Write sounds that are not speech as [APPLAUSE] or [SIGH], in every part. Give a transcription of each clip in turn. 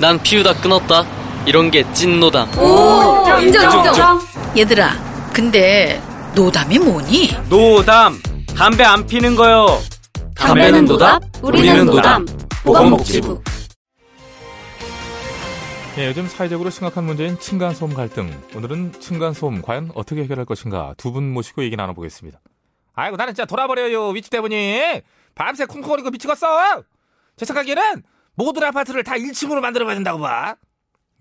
난 피우다 끊었다. 이런 게 찐 노담. 오, 인정, 인정. 얘들아, 근데 노담이 뭐니? 노담. 담배 안 피는 거요. 담배는 노답, 우리는 노담. 보건복지부. 예, 요즘 사회적으로 심각한 문제인 층간소음 갈등. 오늘은 층간소음 과연 어떻게 해결할 것인가 두 분 모시고 얘기 나눠보겠습니다. 아이고 나는 진짜 돌아버려요 윗집 때문에 밤새 쿵쿵거리고 미치겠어. 제 생각에는 모든 아파트를 다 1층으로 만들어봐야 된다고 봐.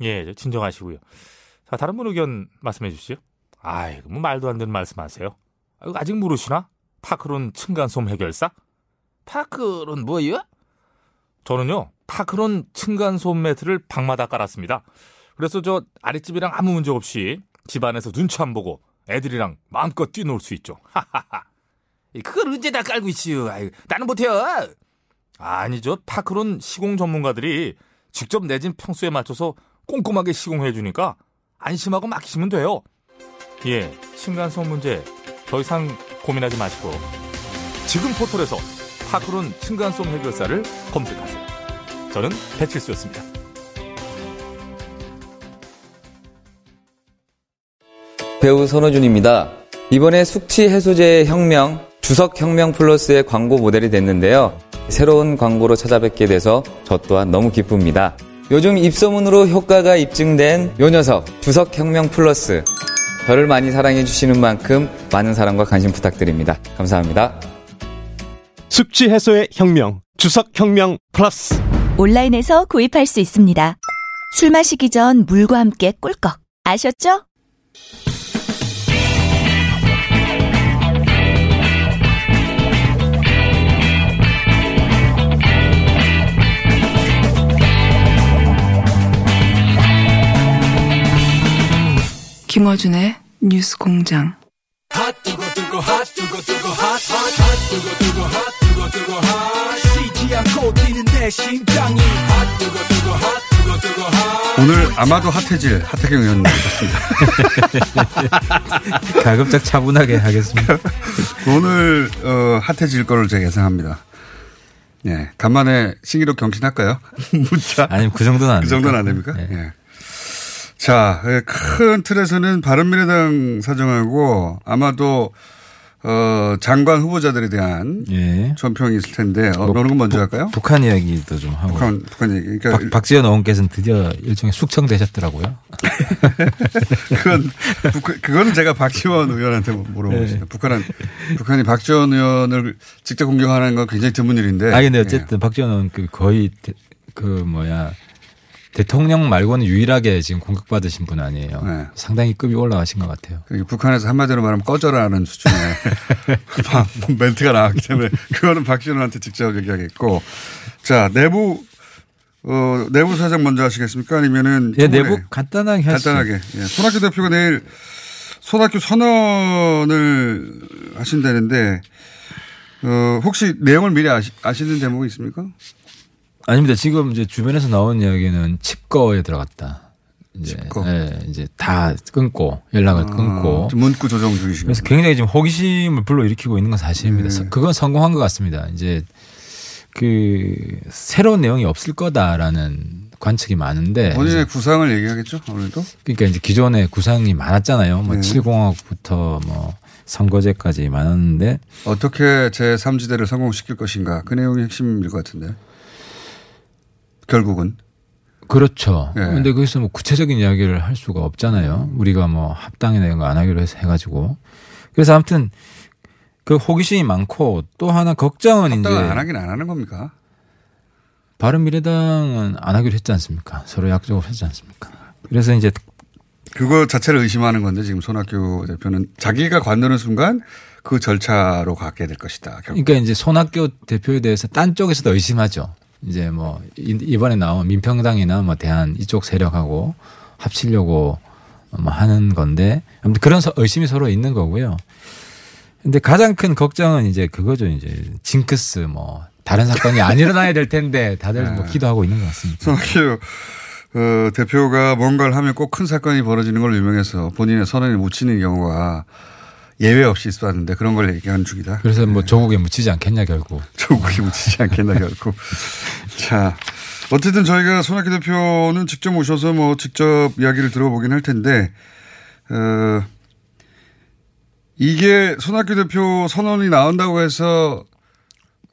예, 저 진정하시고요. 자 다른 분 의견 말씀해 주시죠. 아이고 뭐 말도 안 되는 말씀하세요. 아직 모르시나? 파크론 층간소음 해결사? 파크론 뭐예요? 저는요 파크론 층간소음 매트를 방마다 깔았습니다. 그래서 저 아랫집이랑 아무 문제 없이 집안에서 눈치 안 보고 애들이랑 마음껏 뛰놀 수 있죠. [LAUGHS] 하하하. 그걸 언제 다 깔고 있지요? 나는 못해요. 아니죠. 파크론 시공 전문가들이 직접 내진 평수에 맞춰서 꼼꼼하게 시공해 주니까 안심하고 맡기시면 돼요. 예, 층간소음 문제 더 이상 고민하지 마시고 지금 포털에서 파크론 층간소음 해결사를 검색하세요. 저는 배칠수였습니다. 배우 선호준입니다. 이번에 숙취 해소제의 혁명, 주석혁명 플러스의 광고 모델이 됐는데요. 새로운 광고로 찾아뵙게 돼서 저 또한 너무 기쁩니다. 요즘 입소문으로 효과가 입증된 요 녀석, 주석혁명 플러스. 저를 많이 사랑해 주시는 만큼 많은 사랑과 관심 부탁드립니다. 감사합니다. 숙취 해소의 혁명, 주석 혁명 플러스. 온라인에서 구입할 수 있습니다. 술 마시기 전 물과 함께 꿀꺽 아셨죠? 김어준의 뉴스 공장. 오늘 아마도 핫해질 하태경 의원님 모셨습니다. [LAUGHS] 가급적 차분하게 하겠습니다. [LAUGHS] 오늘 어, 핫해질 거를 제가 예상합니다. 예, 간만에 신기록 경신할까요? 문자. [LAUGHS] 아니면 그 정도는 안 그 정도는 안 됩니까? 예. 자, 예, 큰 틀에서는 바른미래당 사정하고 아마도 어, 장관 후보자들에 대한 예. 전평이 있을 텐데 어, 어느 건 먼저 할까요? 북한 이야기도 좀 하고. 북한, 북한 얘기. 그러니까 박, 박지원 의원께서는 드디어 일종의 숙청되셨더라고요. [LAUGHS] 그건 북, 그거는 제가 박지원 의원한테 물어보겠습니다. 네. 북한은 북한이 박지원 의원을 직접 공격하는 건 굉장히 드문 일인데. 아 근데 어쨌든 박지원 의원 그 거의 대, 그 뭐야 대통령 말고는 유일하게 지금 공격받으신 분 아니에요. 네. 상당히 급이 올라가신 것 같아요. 북한에서 한마디로 말하면 꺼져라는 수준의 [LAUGHS] 멘트가 나왔기 때문에 그거는 박지원한테 직접 얘기하겠고. 자, 내부, 어, 내부 사정 먼저 하시겠습니까? 아니면은. 예, 내부 간단하게 하시죠. 간단하게. 예. 손학규 대표가 내일 손학규 선언을 하신다는데, 어, 혹시 내용을 미리 아시, 아시는 대목이 있습니까? 아닙니다. 지금 이제 주변에서 나온 이야기는 칩거에 들어갔다. 이제, 칩거. 예, 이제 다 끊고 연락을 아, 끊고 좀 문구 조정 중이시고. 그래서 굉장히 지금 호기심을 불러일으키고 있는 건 사실입니다. 네. 그건 성공한 것 같습니다. 이제 그 새로운 내용이 없을 거다라는 관측이 많은데 본인의 구상을 얘기하겠죠, 아무래도. 그러니까 이제 기존에 구상이 많았잖아요. 뭐 네. 7공화국부터 뭐 선거제까지 많았는데 어떻게 제 3지대를 성공시킬 것인가. 그 내용이 핵심일 것 같은데. 결국은. 그렇죠. 예. 근데 거기서 뭐 구체적인 이야기를 할 수가 없잖아요. 우리가 뭐 합당이나 이런 거 안 하기로 해서 해가지고. 그래서 아무튼 그 호기심이 많고 또 하나 걱정은 이제 안 하긴 안 하는 겁니까? 바른미래당은 안 하기로 했지 않습니까? 서로 약속을 했지 않습니까? 그래서 이제 그거 자체를 의심하는 건데 지금 손학규 대표는 자기가 관두는 순간 그 절차로 가게 될 것이다. 결국. 그러니까 이제 손학규 대표에 대해서 딴 쪽에서도 의심하죠. 이제 뭐 이- 이번에 나온 민평당이나 뭐 대한 이쪽 세력하고 합치려고 뭐 하는 건데 아무튼 그런 서- 의심이 서로 있는 거고요. 근데 가장 큰 걱정은 이제 그거죠. 이제 징크스 뭐 다른 사건이 안 일어나야 될 텐데 다들 뭐 [LAUGHS] 네. 기도하고 있는 것 같습니다. 손학규 어, 대표가 뭔가를 하면 꼭 큰 사건이 벌어지는 걸로 유명해서 본인의 선언에 묻히는 경우가 예외 없이 있었는데 그런 걸 얘기하는 중이다. 그래서 뭐 조국에 묻히지 않겠냐 결국. [LAUGHS] 조국에 묻히지 않겠나 결국. 자, 어쨌든 저희가 손학규 대표는 직접 모셔서 뭐 직접 이야기를 들어보긴 할 텐데, 어, 이게 손학규 대표 선언이 나온다고 해서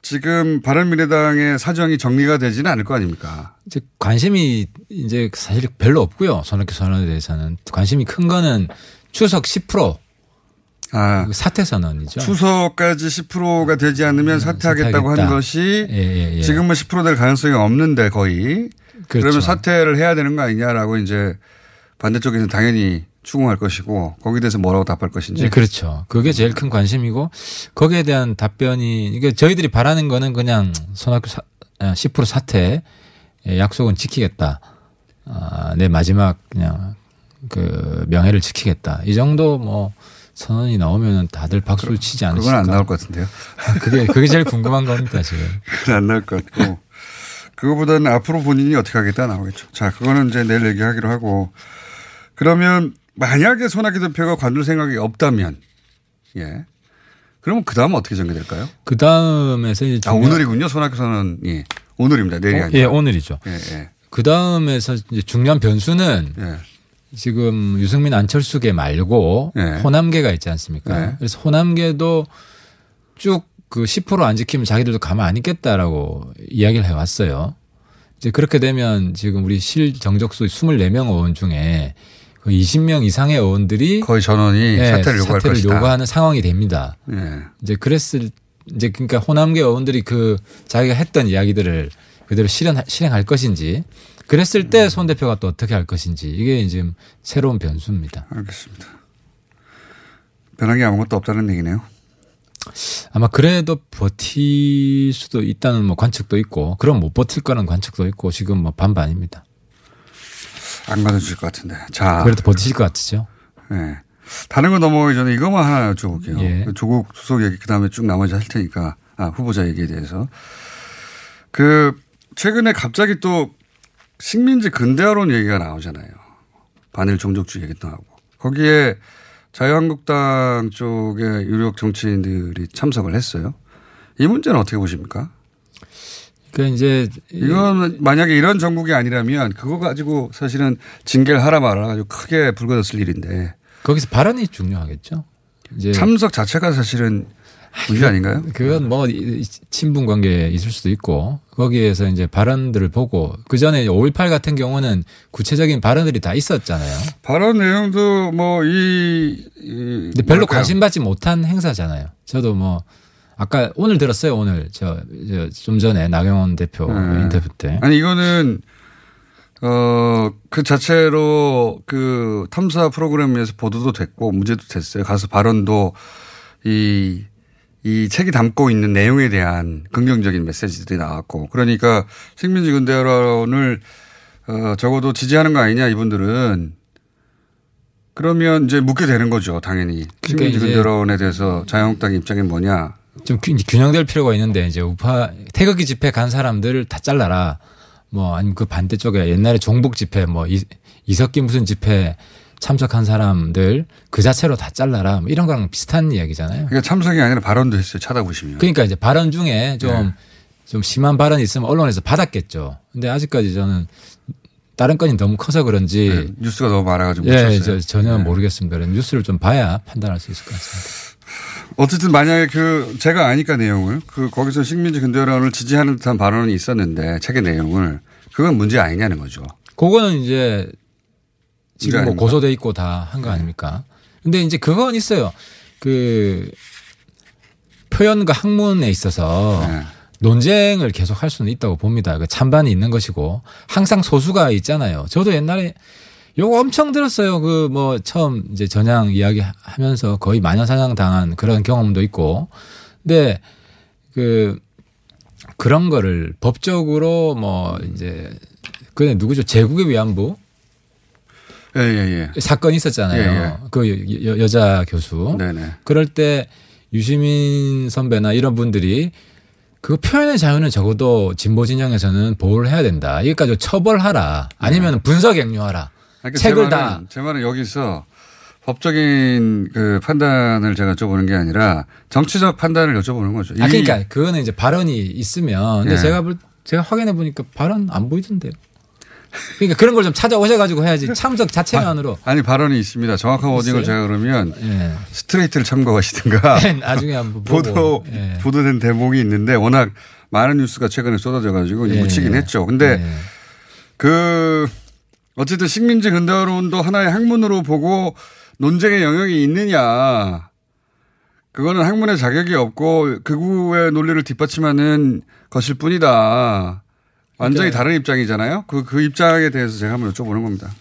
지금 바른미래당의 사정이 정리가 되지는 않을 거 아닙니까? 이제 관심이 이제 사실 별로 없고요. 손학규 선언에 대해서는 관심이 큰 거는 추석 10% 아, 사퇴 선언이죠. 추석까지 10%가 되지 않으면 사퇴하겠다고 한 사퇴하겠다. 것이 예, 예, 예. 지금은 10%될 가능성이 없는데 거의 그 그렇죠. 러면 사퇴를 해야 되는 거 아니냐라고 이제 반대쪽에서는 당연히 추궁할 것이고 거기에 대해서 뭐라고 답할 것인지 네, 그렇죠. 그게 제일 큰 관심이고 거기에 대한 답변이 이게 저희들이 바라는 거는 그냥 손학규 사, 아, 10% 사퇴 예, 약속은 지키겠다. 아, 내 마지막 그냥 그 명예를 지키겠다. 이 정도 뭐 선언이 나오면 다들 박수 치지 않으실까? 그건 안 나올 것 같은데요. [LAUGHS] 그게 그게 제일 궁금한 겁니다 지금. [LAUGHS] 그건 안 나올 것 같고 그거보다는 앞으로 본인이 어떻게 하겠다 나오겠죠. 자 그거는 이제 내일 얘기하기로 하고 그러면 만약에 손학규 대표가 관둘 생각이 없다면 예 그러면 그 다음 어떻게 전개될까요? 그 다음에서 이제 아 오늘이군요 손학규 선언이 오늘입니다 내일이 어, 아니라 예, 오늘이죠. 예, 예. 그 다음에서 이제 중요한 변수는 예. 지금 유승민 안철수계 말고 네. 호남계가 있지 않습니까? 네. 그래서 호남계도 쭉 그 10%안 지키면 자기들도 가만 안 있겠다라고 이야기를 해왔어요. 이제 그렇게 되면 지금 우리 실정적수 24명 의원 중에 그 20명 이상의 의원들이 거의 전원이 네, 사퇴를 요구할 것이다. 요구하는 상황이 됩니다. 예. 이제 그랬을 이제 그러니까 호남계 의원들이 그 자기가 했던 이야기들을 그대로 실현 실행할 것인지 그랬을 때 손 대표가 또 어떻게 할 것인지 이게 지금 새로운 변수입니다. 알겠습니다. 변한 게 아무것도 없다는 얘기네요. 아마 그래도 버틸 수도 있다는 뭐 관측도 있고 그럼 못 버틸 거는 관측도 있고 지금 뭐 반반입니다. 안 받아주실 것 같은데. 자. 그래도 버티실 것 같으죠? 예. 다른 거 넘어가기 전에 이것만 하나 여쭤볼게요. 예. 조국 수석 얘기 그다음에 쭉 나머지 할 테니까 아 후보자 얘기에 대해서 그 최근에 갑자기 또 식민지 근대화론 얘기가 나오잖아요. 반일 종족주의 얘기도 나오고 거기에 자유한국당 쪽의 유력 정치인들이 참석을 했어요. 이 문제는 어떻게 보십니까? 그 이제 이건 만약에 이런 정국이 아니라면 그거 가지고 사실은 징계를 하라 말아 가지고 크게 불거졌을 일인데 거기서 발언이 중요하겠죠. 이제 참석 자체가 사실은 문제 아닌가요? 그건 뭐 이- 친분 관계에 있을 수도 있고 거기에서 이제 발언들을 보고 그 전에 5.18 같은 경우는 구체적인 발언들이 다 있었잖아요. 발언 내용도 뭐이 이 근데 별로? 관심 받지 못한 행사잖아요. 저도 뭐 아까 오늘 들었어요. 오늘 저 좀 전에 나경원 대표 네. 인터뷰 때 아니 이거는 어그 자체로 그 탐사 프로그램에서 보도도 됐고 문제도 됐어요. 가서 발언도 이, 이 책이 담고 있는 내용에 대한 긍정적인 메시지들이 나왔고 그러니까 식민지 근대화론을 어 적어도 지지하는 거 아니냐 이분들은. 그러면 이제 묻게 되는 거죠 당연히. 그러니까 식민지 이제 근대화론에 대해서 자유한국당 입장이 뭐냐. 좀 균- 균형될 필요가 있는데 이제 우파 태극기 집회 간 사람들을 다 잘라라. 뭐 아니면 그 반대쪽에 옛날에 종북 집회 뭐 이, 이석기 무슨 집회 참석한 사람들 그 자체로 다 잘라라. 뭐 이런 거랑 비슷한 이야기잖아요. 그러니까 참석이 아니라 발언도 했어요 찾아보시면 그러니까 이제 발언 중에 좀, 네. 좀 심한 발언이 있으면 언론에서 받았겠죠. 근데 아직까지 저는 다른 건이 너무 커서 그런지. 네, 뉴스가 너무 많아가지고 예. 저, 전혀 모르겠습니다. 그래서 뉴스를 좀 봐야 판단할 수 있을 것 같습니다. 어쨌든 만약에 그 제가 아니까 내용을 그 거기서 식민지 근대화론을 지지하는 듯한 발언이 있었는데 책의 내용을 그건 문제 아니냐는 거죠. 그거는 이제 지금 뭐 아닙니까? 고소돼 있고 다 한 거 아닙니까? 근데 이제 그건 있어요. 그 표현과 학문에 있어서 네. 논쟁을 계속 할 수는 있다고 봅니다. 그 찬반이 있는 것이고 항상 소수가 있잖아요. 저도 옛날에 요거 엄청 들었어요. 그 뭐 처음 이제 전향 이야기 하면서 거의 마녀사냥 당한 그런 경험도 있고. 근데 그 그런 거를 법적으로 뭐 이제 그 누구죠 제국의 위안부 예, 예, 예. 사건이 있었잖아요. 예, 예. 그 여, 여 자 교수. 네네. 그럴 때 유시민 선배나 이런 분들이 그 표현의 자유는 적어도 진보 진영에서는 보호를 해야 된다. 여기까지 처벌하라. 아니면 분석 갱료하라. 그러니까 책을 제다 말은, 제 말은 여기서 법적인 그 판단을 제가 여쭤보는 게 아니라 정치적 판단을 여쭤보는 거죠. 아, 이- 그러니까 그거는 이제 발언이 있으면 근데 예. 제가 볼 제가 확인해 보니까 발언 안 보이던데요. 그러니까 그런 걸 좀 찾아오셔가지고 해야지 참석 자체만으로 아 니 발언이 있습니다. 정확한 wording을? 제가 그러면 예. 스트레이트를 참고하시든가 [LAUGHS] 네, 나중에 한번. 보도 예. 보도된 대목이 있는데 워낙 많은 뉴스가 최근에 쏟아져 가지고 예. 묻히긴 했죠. 근데 그 어쨌든 식민지 근대화론도 하나의 학문으로 보고 논쟁의 영역이 있느냐. 그거는 학문의 자격이 없고 극우의 논리를 뒷받침하는 것일 뿐이다. 완전히 그러니까- 다른 입장이잖아요. 그, 그 입장에 대해서 제가 한번 여쭤보는 겁니다.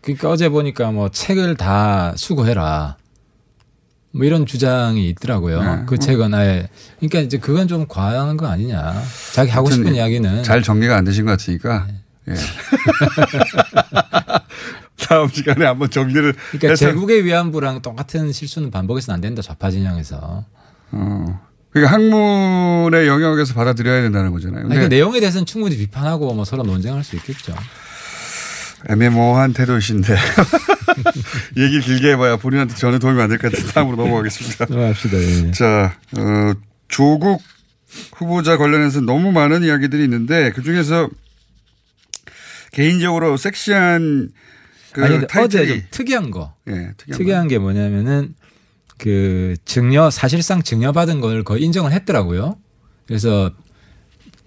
그러니까 어제 보니까 뭐 책을 다 수거해라. 뭐 이런 주장이 있더라고요. 네. 그 책은 아예 그러니까 이제 그건 좀 과한 거 아니냐. 자기 하고 싶은 이야기는 잘 정리가 안 되신 것 같으니까. 예. [LAUGHS] 다음 시간에 한번 정리를 그러니까 해서 제국의 위안부랑 똑같은 실수는 반복해서는 안 된다. 좌파 진영에서. 어. 그러니까 학문의 영역에서 받아들여야 된다는 거잖아요. 아니, 그 내용에 대해서는 충분히 비판하고 뭐 서로 논쟁할 수 있겠죠. 애매모호한 태도이신데 [LAUGHS] 얘기 길게 해봐야 본인한테 전혀 도움이 안 될 것 같아서 다음으로 넘어가겠습니다. 넘어갑시다. 예. 자, 어, 조국 후보자 관련해서 너무 많은 이야기들이 있는데 그 중에서 개인적으로 섹시한 그 아니 근데 어제 타이틀이 좀 특이한 거. 예, 특이한, 특이한 게 뭐냐면은 그 증여 사실상 증여받은 걸 거의 인정을 했더라고요. 그래서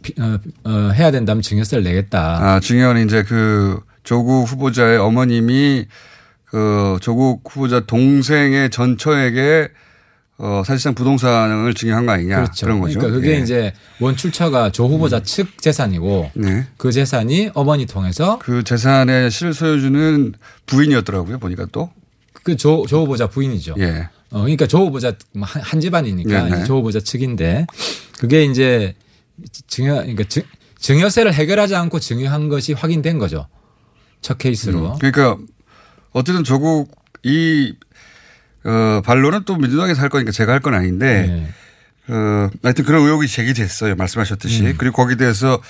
비- 어, 어, 해야 된다면 증여세를 내겠다. 아, 중요한 이제 그 조국 후보자의 어머님이 그 조국 후보자 동생의 전처에게 어, 사실상 부동산을 증여한 거 아니냐. 그렇죠. 그런 거죠. 그러니까 그게 예. 이제 원출처가 조 후보자 측 재산이고 네. 그 재산이 어머니 통해서 그 재산의 실소유주는 부인이었더라고요. 보니까 또. 그조조 후보자 부인이죠. 예. 어, 그러니까 조 후보자 뭐 한, 한 집안이니까 네, 네. 조 후보자 측인데 그게 이제 증여 그러니까 증, 증여세를 해결하지 않고 증여한 것이 확인된 거죠. 첫 케이스로. 그러니까 어쨌든 조국 이 어, 반론은 또 민주당에서 할 거니까 제가 할 건 아닌데 네. 어, 하여튼 그런 의혹이 제기됐어요. 말씀하셨듯이. 음. 그리고 거기에 대해서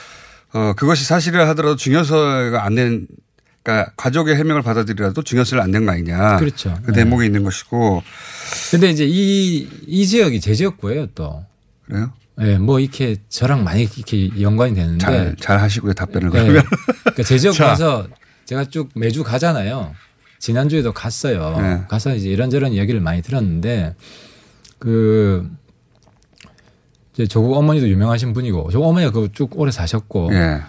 어, 그것이 사실이라 하더라도 증여세가 안 낸, 그러니까 가족의 해명을 받아들이라도 증여세를 안 낸 거 아니냐. 그렇죠. 그 대목이 있는 것이고. 근데 이제 이, 이 지역이 제 지역구예요 또. 그래요? 예, 뭐 이렇게 저랑 많이 이렇게 연관이 되는데. 잘, 잘 하시고요. 답변을 네. 그러면. 그러니까 제 지역 [LAUGHS] 자. 가서 제가 쭉 매주 가잖아요. 지난주에도 갔어요. 네. 가서 이제 이런저런 이야기를 많이 들었는데 그 이제 조국 어머니도 유명하신 분이고 조국 어머니가 그 쭉 오래 사셨고 예.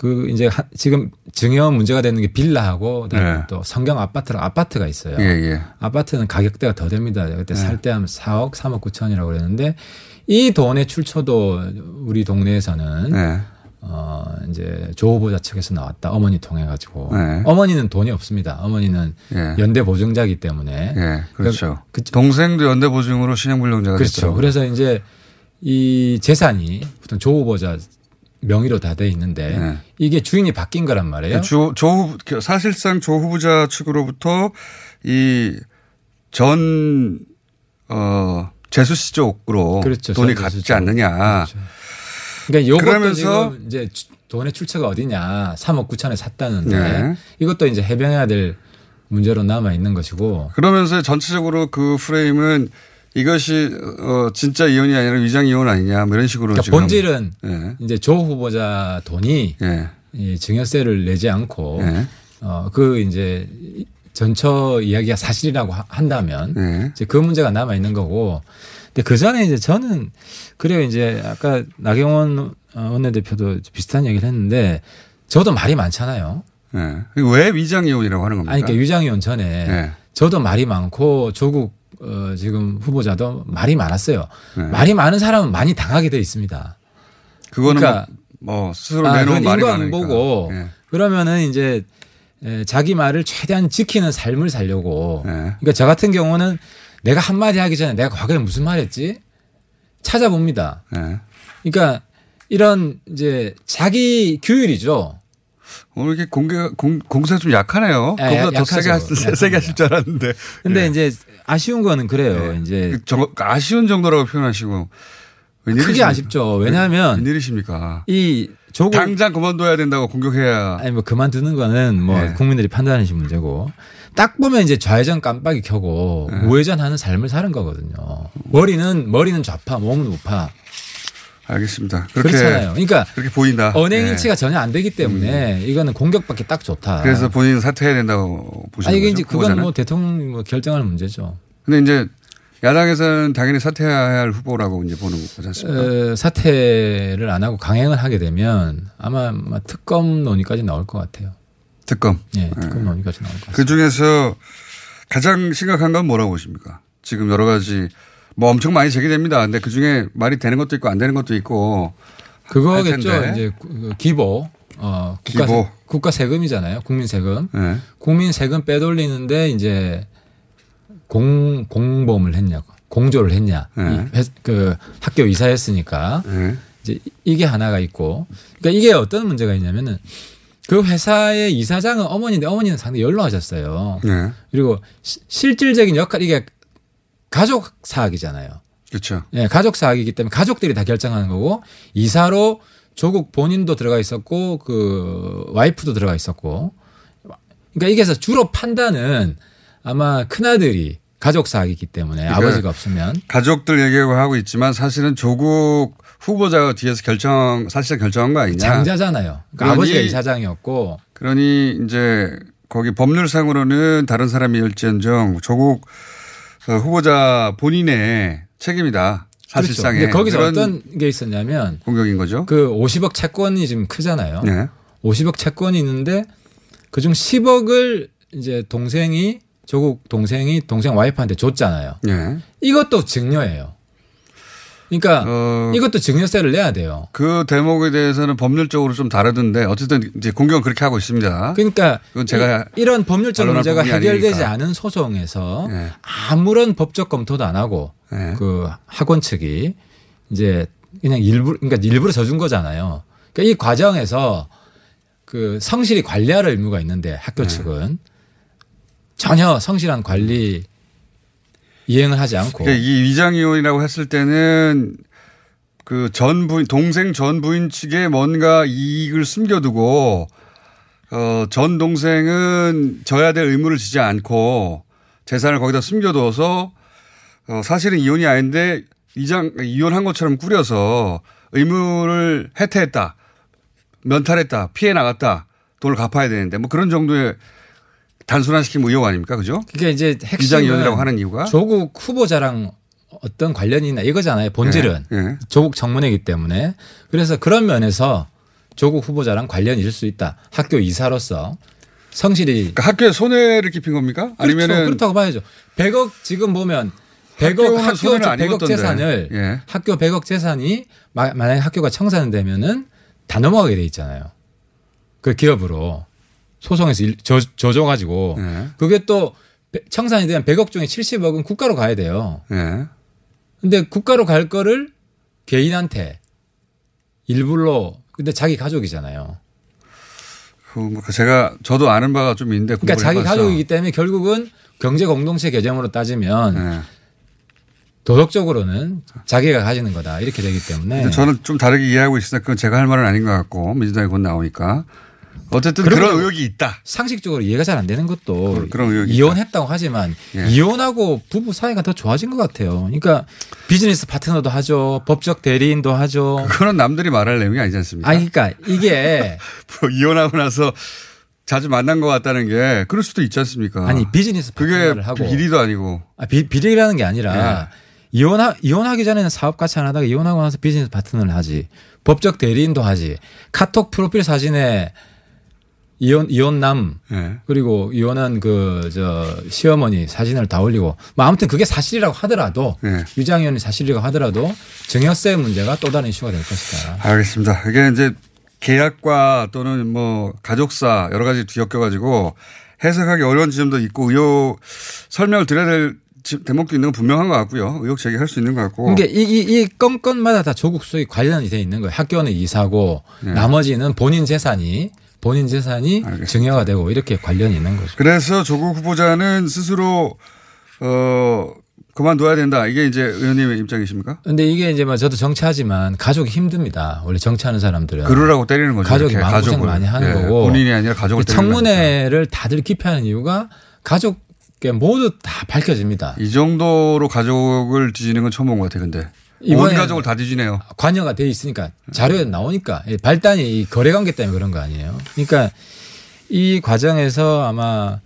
그 이제 한- 지금 증여 문제가 되는 게 빌라하고 그다음에 네. 또 성경 아파트랑 아파트가 있어요. 예, 예. 아파트는 가격대가 더 됩니다. 그때 네. 살때 한 4억, 3억 9천이라고 그랬는데 이 돈의 출처도 우리 동네에서는 네. 어 이제 조 후보자 측에서 나왔다. 어머니 통해 가지고 네. 어머니는 돈이 없습니다. 어머니는 예. 연대 보증자이기 때문에 예. 그렇죠. 그- 동생도 연대 보증으로 신용불량자가 그렇죠. 됐죠. 그래서 이제 이 재산이 보통 조 후보자 명의로 다 돼 있는데 네. 이게 주인이 바뀐 거란 말이에요. 조, 조, 후- 사실상 조 후보자 측으로부터 이 전, 어, 재수 씨 쪽으로 그렇죠. 돈이 갔지 쪽. 않느냐. 그러니까 요것도 지금 이제 주- 돈의 출처가 어디냐. 3억 9천에 샀다는데 네. 이것도 이제 해명해야 될 문제로 남아 있는 것이고 그러면서 전체적으로 그 프레임은 이것이 어, 진짜 이혼이 아니라 위장 이혼 아니냐 뭐 이런 식으로 그러니까 본질은 예. 이제 조 후보자 돈이 예. 이 증여세를 내지 않고 예. 어, 그 이제 전처 이야기가 사실이라고 하- 한다면 예. 이제 그 문제가 남아 있는 거고. 근데 그 전에 이제 저는 그래요 이제 아까 나경원 어, 원내대표도 비슷한 얘기를 했는데 저도 말이 많잖아요. 예. 왜 위장 이혼이라고 하는 겁니까? 아니 그러니까 유장이혼 전에 예. 저도 말이 많고 조국 어, 지금 후보자도 말이 많았어요. 네. 말이 많은 사람은 많이 당하게 돼 있습니다. 그거는 그러니까 뭐, 뭐 스스로 아, 내놓은 그건 말이 많으니까. 보고 예. 그러면은 이제 에, 자기 말을 최대한 지키는 삶을 살려고. 예. 그러니까 저 같은 경우는 내가 한 마디 하기 전에 내가 과거에 무슨 말 했지? 찾아봅니다. 예. 그러니까 이런 이제 자기 규율이죠. 오늘 이렇게 공개 공, 공세가 좀 약하네요. 예, 그보다 더. 세게. 세게 하실 줄 알았는데. 근데 예. 이제 아쉬운 거는 그래요. 이제 그 저, 아쉬운 정도라고 표현하시고. 크게 웬일이십니까? 아쉽죠. 왜냐하면 웬일이십니까? 이 조국 당장 그만둬야 된다고 공격해야. 아니 뭐 그만두는 거는 뭐 네. 국민들이 판단하신 문제고 딱 보면 이제 좌회전 깜빡이 켜고 네. 우회전하는 삶을 사는 거거든요. 머리는 머리는 좌파, 몸은 우파. 알겠습니다. 그렇게 그렇잖아요. 그러니까 그렇게 보인다. 언행일치가 예. 전혀 안 되기 때문에 이거는 공격받기 딱 좋다. 그래서 본인 사퇴해야 된다고 보시는 아니 이게 거죠? 이제 그건 후보자는? 뭐 대통령이 뭐 결정할 문제죠. 근데 이제 야당에서는 당연히 사퇴해야 할 후보라고 이제 보는 거지 않습니까? 어, 사퇴를 안 하고 강행을 하게 되면 아마 특검 논의까지 나올 것 같아요. 특검. 예, 특검 논의까지 나올 것 같아요. 그 중에서 가장 심각한 건 뭐라고 보십니까? 지금 여러 가지 뭐 엄청 많이 제기됩니다. 근데 그 중에 말이 되는 것도 있고 안 되는 것도 있고. 할 그거겠죠. 이제 구- 기보. 어, 국가, 기보. 세, 국가 세금이잖아요. 국민 세금. 네. 국민 세금 빼돌리는데 이제 공, 공범을 했냐, 공조를 했냐. 네. 이 회- 그 학교 이사였으니까 네. 이제 이게 하나가 있고. 그러니까 이게 어떤 문제가 있냐면은 그 회사의 이사장은 어머니인데 어머니는 상당히 연로하셨어요. 네. 그리고 시- 실질적인 역할 이게 가족 사학이잖아요. 그렇죠. 예, 가족 사학이기 때문에 가족들이 다 결정하는 거고 이사로 조국 본인도 들어가 있었고 그 와이프도 들어가 있었고 그러니까 이게서 주로 판단은 아마 큰아들이 가족 사학이기 때문에 그러니까 아버지가 없으면 가족들 얘기하고 하고 있지만 사실은 조국 후보자가 뒤에서 결정 사실상 결정한 거 아니냐. 장자잖아요. 그러니까 그러니- 아버지가 이사장이었고 그러니 이제 거기 법률상으로는 다른 사람이 일지언정 조국 어, 후보자 본인의 책임이다. 사실상에. 그렇죠. 거기서 어떤 게 있었냐면 공격인 거죠. 그 50억 채권이 지금 크잖아요. 네. 50억 채권이 있는데 그중 10억을 이제 동생이 조국 동생이 동생 와이프한테 줬잖아요. 네. 이것도 증여예요. 그러니까 어, 이것도 증여세를 내야 돼요. 그 대목에 대해서는 법률적으로 좀 다르던데 어쨌든 이제 공격은 그렇게 하고 있습니다. 그러니까 그건 제가 이, 런 법률적 문제가 해결되지 아니니까. 않은 소송에서 네. 아무런 법적 검토도 안 하고 네. 그 학원 측이 이제 그냥 일부 그러니까 일부러 져준 거잖아요. 그러니까 이 과정에서 그 성실히 관리할 의무가 있는데 학교 네. 측은 전혀 성실한 관리 이행을 하지 않고 그러니까 이 위장이혼이라고 했을 때는 그 전 부인, 동생 전 부인 측에 뭔가 이익을 숨겨두고 어, 전 동생은 져야 될 의무를 지지 않고 재산을 거기다 숨겨둬서 어, 사실은 이혼이 아닌데 이장, 이혼한 것처럼 꾸려서 의무를 해태했다. 면탈했다. 피해 나갔다. 돈을 갚아야 되는데 뭐 그런 정도의 단순화시킨 의혹 아닙니까? 그죠? 그게 이제 핵심은 위장이혼이라고 하는 이유가 조국 후보자랑 어떤 관련이 있나 이거잖아요. 본질은 예, 예. 조국 청문회이기 때문에 그래서 그런 면에서 조국 후보자랑 관련이 있을 수 있다. 학교 이사로서 성실히 그러니까 학교에 손해를 끼친 겁니까? 아니면은 그렇죠. 그렇다고 봐야죠. 100억 지금 보면 100억 학교는 학교 손해는 100억 아니었던데. 재산을 예. 학교 100억 재산이 마- 만약에 학교가 청산되면은 다 넘어가게 돼 있잖아요. 그 기업으로 소송에서 일- 저, 져줘 가지고 예. 그게 또 배- 청산이 되면 100억 중에 70억은 국가로 가야 돼요. 예. 근데 국가로 갈 거를 개인한테 일부러 근데 자기 가족이잖아요. 그, 뭐 제가 저도 아는 바가 좀 있는데 그러니까 자기 해봐서. 가족이기 때문에 결국은 경제 공동체 개념으로 따지면 예. 도덕적으로는 자기가 가지는 거다 이렇게 되기 때문에 저는 좀 다르게 이해하고 있으나 그건 제가 할 말은 아닌 것 같고 민주당이 곧 나오니까 어쨌든 그런 의혹이 있다. 상식적으로 이해가 잘 안 되는 것도 그런 의혹이 이혼했다고 하지만 예. 이혼하고 부부 사이가 더 좋아진 것 같아요. 그러니까 비즈니스 파트너도 하죠, 법적 대리인도 하죠. 그거는 남들이 말할 내용이 아니지 않습니까? 아니 그러니까 이게 [LAUGHS] 뭐 이혼하고 나서 자주 만난 것 같다는 게 그럴 수도 있지 않습니까? 아니 비즈니스 그게 파트너를 하고 비리도 아니고 아, 비, 비리라는 게 아니라 예. 이혼하, 이혼하기 전에는 사업 같이 안 하다가 이혼하고 나서 비즈니스 파트너를 하지. 법적 대리인도 하지. 카톡 프로필 사진에 이혼, 이혼남, 예. 그리고 이혼한 그, 저, 시어머니 사진을 다 올리고. 뭐 아무튼 그게 사실이라고 하더라도, 예. 유장이혼이 사실이라고 하더라도 증여세 문제가 또 다른 이슈가 될 것이다. 알겠습니다. 이게 이제 계약과 또는 뭐 가족사 여러 가지 뒤엮여 가지고 해석하기 어려운 지점도 있고 의혹 설명을 드려야 될 지- 대목도 있는 건 분명한 것 같고요. 의혹 제기할 수 있는 것 같고. 그러니까 이, 이, 이 건건마다 다 조국 수석이 관련이 돼 있는 거예요. 학교는 이사고 네. 나머지는 본인 재산이 본인 재산이 증여가 되고 이렇게 관련이 있는 거죠. 그래서 조국 후보자는 스스로 어 그만둬야 된다. 이게 이제 의원님의 입장이십니까? 근데 이게 이제 뭐 저도 정치하지만 가족이 힘듭니다. 원래 정치하는 사람들은. 그러라고 때리는 거죠. 가족이 마음고생. 많이 하는 예, 거고. 본인이 아니라 가족을 청문회를 다들 기피하는 이유가 가족께 모두 다 밝혀집니다. 이 정도로 가족을 뒤지는 건 처음 본 것 같아요. 근데 온 이번에 가족을 다 뒤지네요. 관여가 돼 있으니까 자료에 나오니까 이 발단이 이 거래 관계 때문에 그런 거 아니에요. 그러니까 이 과정에서 아마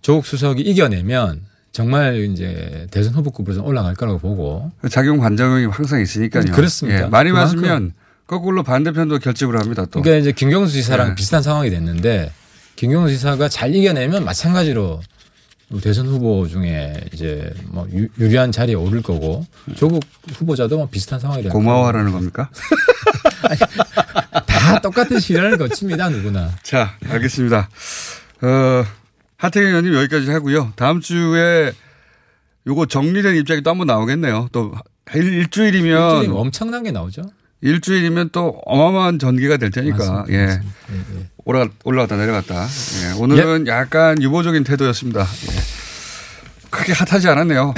조국 수석이 이겨내면 정말 이제 대선 후보급으로 좀 올라갈 거라고 보고 작용 반작용이 항상 있으니까요. 그렇습니다. 예, 많이 그만큼- 맞으면 거꾸로 반대편도 결집을 합니다. 또. 그러니까 이제 김경수 지사랑 네. 비슷한 상황이 됐는데 김경수 지사가 잘 이겨내면 마찬가지로 대선 후보 중에 이제 뭐 유- 유리한 자리에 오를 거고 조국 후보자도 뭐 비슷한 상황이 될 고마워하라는 겁니까? [LAUGHS] 다 똑같은 시련을 거칩니다 누구나. 자, 알겠습니다. 어, 하태경 의원님 여기까지 하고요. 다음 주에 요거 정리된 입장이 또 한번 나오겠네요. 또 일- 일주일이면 일주일이면 엄청난 게 나오죠. 일주일이면 또 어마어마한 전개가 될 테니까. 맞습니다. 예. 맞습니다. 예, 예. 올라, 올라갔다 내려갔다. 예. 오늘은 약간 유보적인 태도였습니다. 예. 크게 핫하지 않았네요.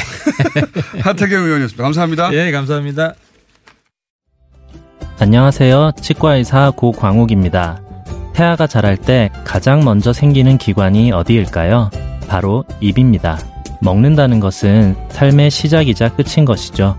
[LAUGHS] 하태경 의원이었습니다. 감사합니다. 예, 감사합니다. 안녕하세요. 치과의사 고광욱입니다. 태아가 자랄 때 가장 먼저 생기는 기관이 어디일까요? 바로 입입니다. 먹는다는 것은 삶의 시작이자 끝인 것이죠.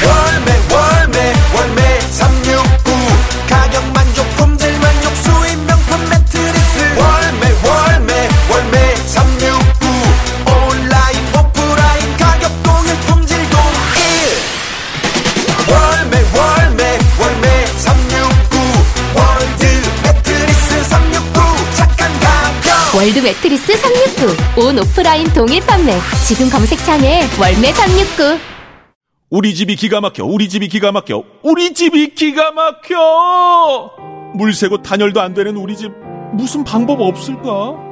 월매 월매 월매. 369 가격 만족 품질 만족 수입 명품 매트리스. 월매 월매 월매. 369 온라인 오프라인 가격 동일 품질 동일. 월매 월매 월매. 369 월드 매트리스 369 착한 가격. 월드 매트리스 369. 온 오프라인 동일 판매. 지금 검색창에 월매 369. 우리 집이 기가 막혀, 우리 집이 기가 막혀, 우리 집이 기가 막혀! 물 새고 단열도 안 되는 우리 집, 무슨 방법 없을까?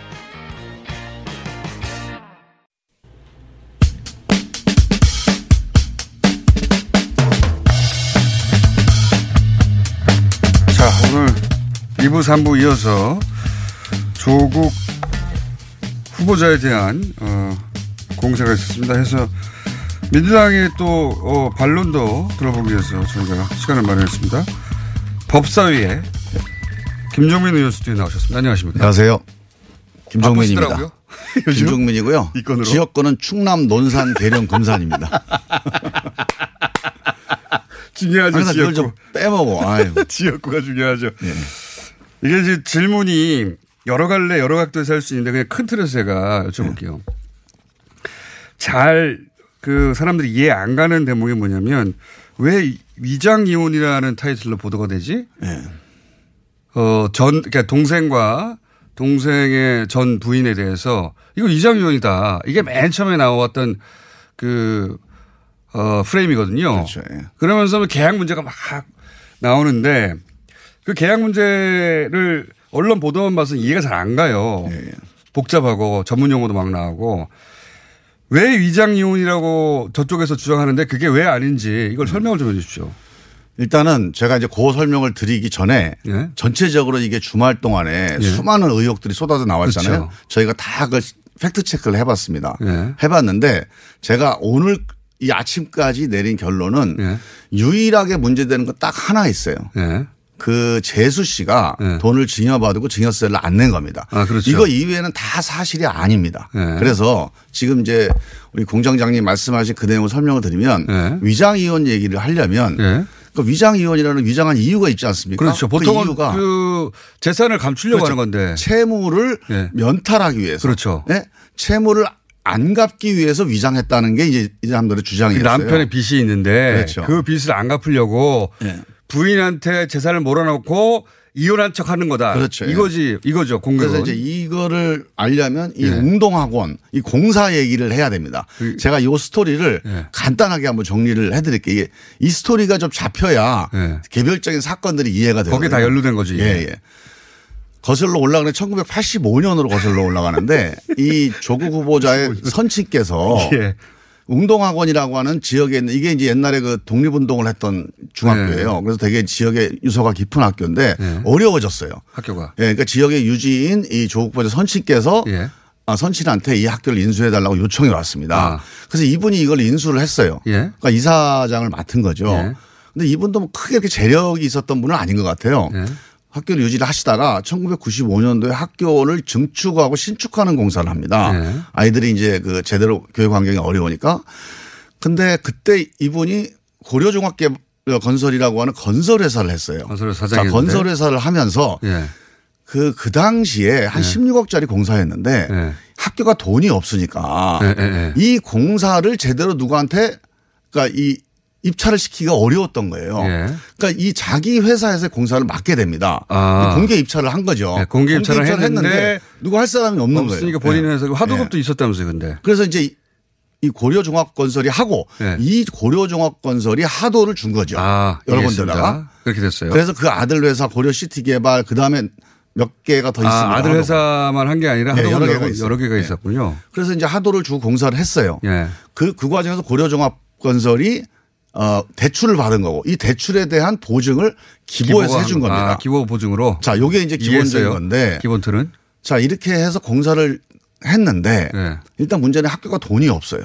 2부, 3부 이어서 조국 후보자에 대한, 어, 공세가 있었습니다. 해서 민주당의 또, 어, 반론도 들어보기 위해서 저희가 시간을 마련했습니다. 법사위에 김종민 의원 스튜디오에 나오셨습니다. 안녕하십니까. 안녕하세요. 김종민입니다. [LAUGHS] 김종민이고요. 이 건으로? 지역권은 충남 논산 계령 금산입니다. [LAUGHS] 중요하죠. 항상 지역구. 좀 빼먹어. [LAUGHS] 지역구가 중요하죠. 이게 이제 질문이 여러 갈래 여러 각도에서 할 수 있는데 그냥 큰 틀에서 제가 여쭤볼게요. 잘그 사람들이 이해 안 가는 대목이 뭐냐면 왜 위장 이혼이라는 타이틀로 보도가 되지? 어, 전, 그러니까 동생과 동생의 전 부인에 대해서 이거 위장 이혼이다. 이게 맨 처음에 나왔던 그, 어, 프레임이거든요. 그렇죠. 예. 그러면서 계약 문제가 막 나오는데 그 계약 문제를 언론 보도만 봐서 이해가 잘 안 가요. 복잡하고 전문 용어도 막 나오고 왜 위장 이혼이라고 저쪽에서 주장하는데 그게 왜 아닌지 이걸 설명을 좀 해주십시오. 일단은 제가 이제 그 설명을 드리기 전에 예. 전체적으로 이게 주말 동안에 예. 수많은 의혹들이 쏟아져 나왔잖아요. 그렇죠. 저희가 다 그걸 팩트 체크를 해봤습니다. 예. 해봤는데 제가 오늘 이 아침까지 내린 결론은 예. 유일하게 문제되는 거딱 하나 있어요. 그 재수 씨가 돈을 증여받고 증여세를 안 낸 겁니다. 예. 아, 그렇죠. 이거 이외에는 다 사실이 아닙니다. 예. 그래서 지금 이제 우리 공장장님 말씀하신 그 내용을 설명을 드리면 예. 위장 이혼 얘기를 하려면 그 위장 이혼이라는 위장한 이유가 있지 않습니까? 그렇죠. 그 보통은 이유가 그 재산을 감추려고 그렇죠. 하는 건데 채무를 면탈하기 위해서 그렇죠. 예? 채무를 안 갚기 위해서 위장했다는 게 이제 이 사람들의 주장이었어요. 남편의 빚이 있는데 그렇죠. 그 빚을 안 갚으려고 부인한테 재산을 몰아넣고 이혼한 척 하는 거다. 그렇죠. 예. 이거지, 이거죠. 공격은. 그래서 이제 이거를 알려면 이 예. 웅동학원 이 공사 얘기를 해야 됩니다. 그 제가 이 스토리를 예. 간단하게 한번 정리를 해드릴게요. 이 스토리가 좀 잡혀야 개별적인 사건들이 이해가 돼요. 예. 거기에 다 연루된 거지. 예, 예. 거슬러 올라가는 1985년으로 거슬러 올라가는데 [LAUGHS] 이 조국 후보자의 선친께서 예. 웅동학원이라고 하는 지역에 있는 이게 이제 옛날에 그 독립운동을 했던 중학교예요. 네. 그래서 되게 지역에 유서가 깊은 학교인데 어려워졌어요. 학교가. 예, 그러니까 지역의 유지인 이 조국 후보자 선친께서 예. 아, 선친한테 이 학교를 인수해 달라고 요청이 왔습니다. 아. 그래서 이분이 이걸 인수를 했어요. 예. 그러니까 이사장을 맡은 거죠. 예. 근데 이분도 뭐 크게 이렇게 재력이 있었던 분은 아닌 것 같아요. 예. 학교를 유지를 하시다가 1995년도에 학교를 증축하고 신축하는 공사를 합니다. 예. 아이들이 이제 그 제대로 교육 환경이 어려우니까. 근데 그때 이분이 고려종합계 건설이라고 하는 건설회사를 했어요. 건설회사. 건설회사를 하면서 예. 그, 그 당시에 한 16억짜리 공사였는데 예. 학교가 돈이 없으니까 예, 예, 예. 이 공사를 제대로 누구한테 그러니까 이 입찰을 시키기가 어려웠던 거예요. 예. 그러니까 이 자기 회사에서 공사를 맡게 됩니다. 아. 공개 입찰을 한 거죠. 네, 공개 입찰을 했는데 누구 할 사람이 없는 거예요. 없으니까 본인 예. 회사 하도급도 있었다면서요, 근데. 그래서 이제 이- 이 고려종합건설이 하고 예. 이 고려종합건설이 하도를 준 거죠. 아, 여러. 군데다가. 그렇게 됐어요. 그래서 그 아들 회사 고려시티개발 그 다음에 몇 개가 더 있습니다. 아, 아들 하도가. 회사만 한 게 아니라 네, 여러 개가. 여러 개가 네. 있었군요. 그래서 이제 하도를 주고 공사를 했어요. 예. 그, 그 과정에서 고려종합건설이 어, 대출을 받은 거고 이 대출에 대한 보증을 기부해서 해준 한 거. 겁니다. 아, 기부 보증으로. 자, 요게 이제 기본적인 이해했어요. 건데. 기본 틀은. 자, 이렇게 해서 공사를 했는데 예. 일단 문제는 학교가 돈이 없어요.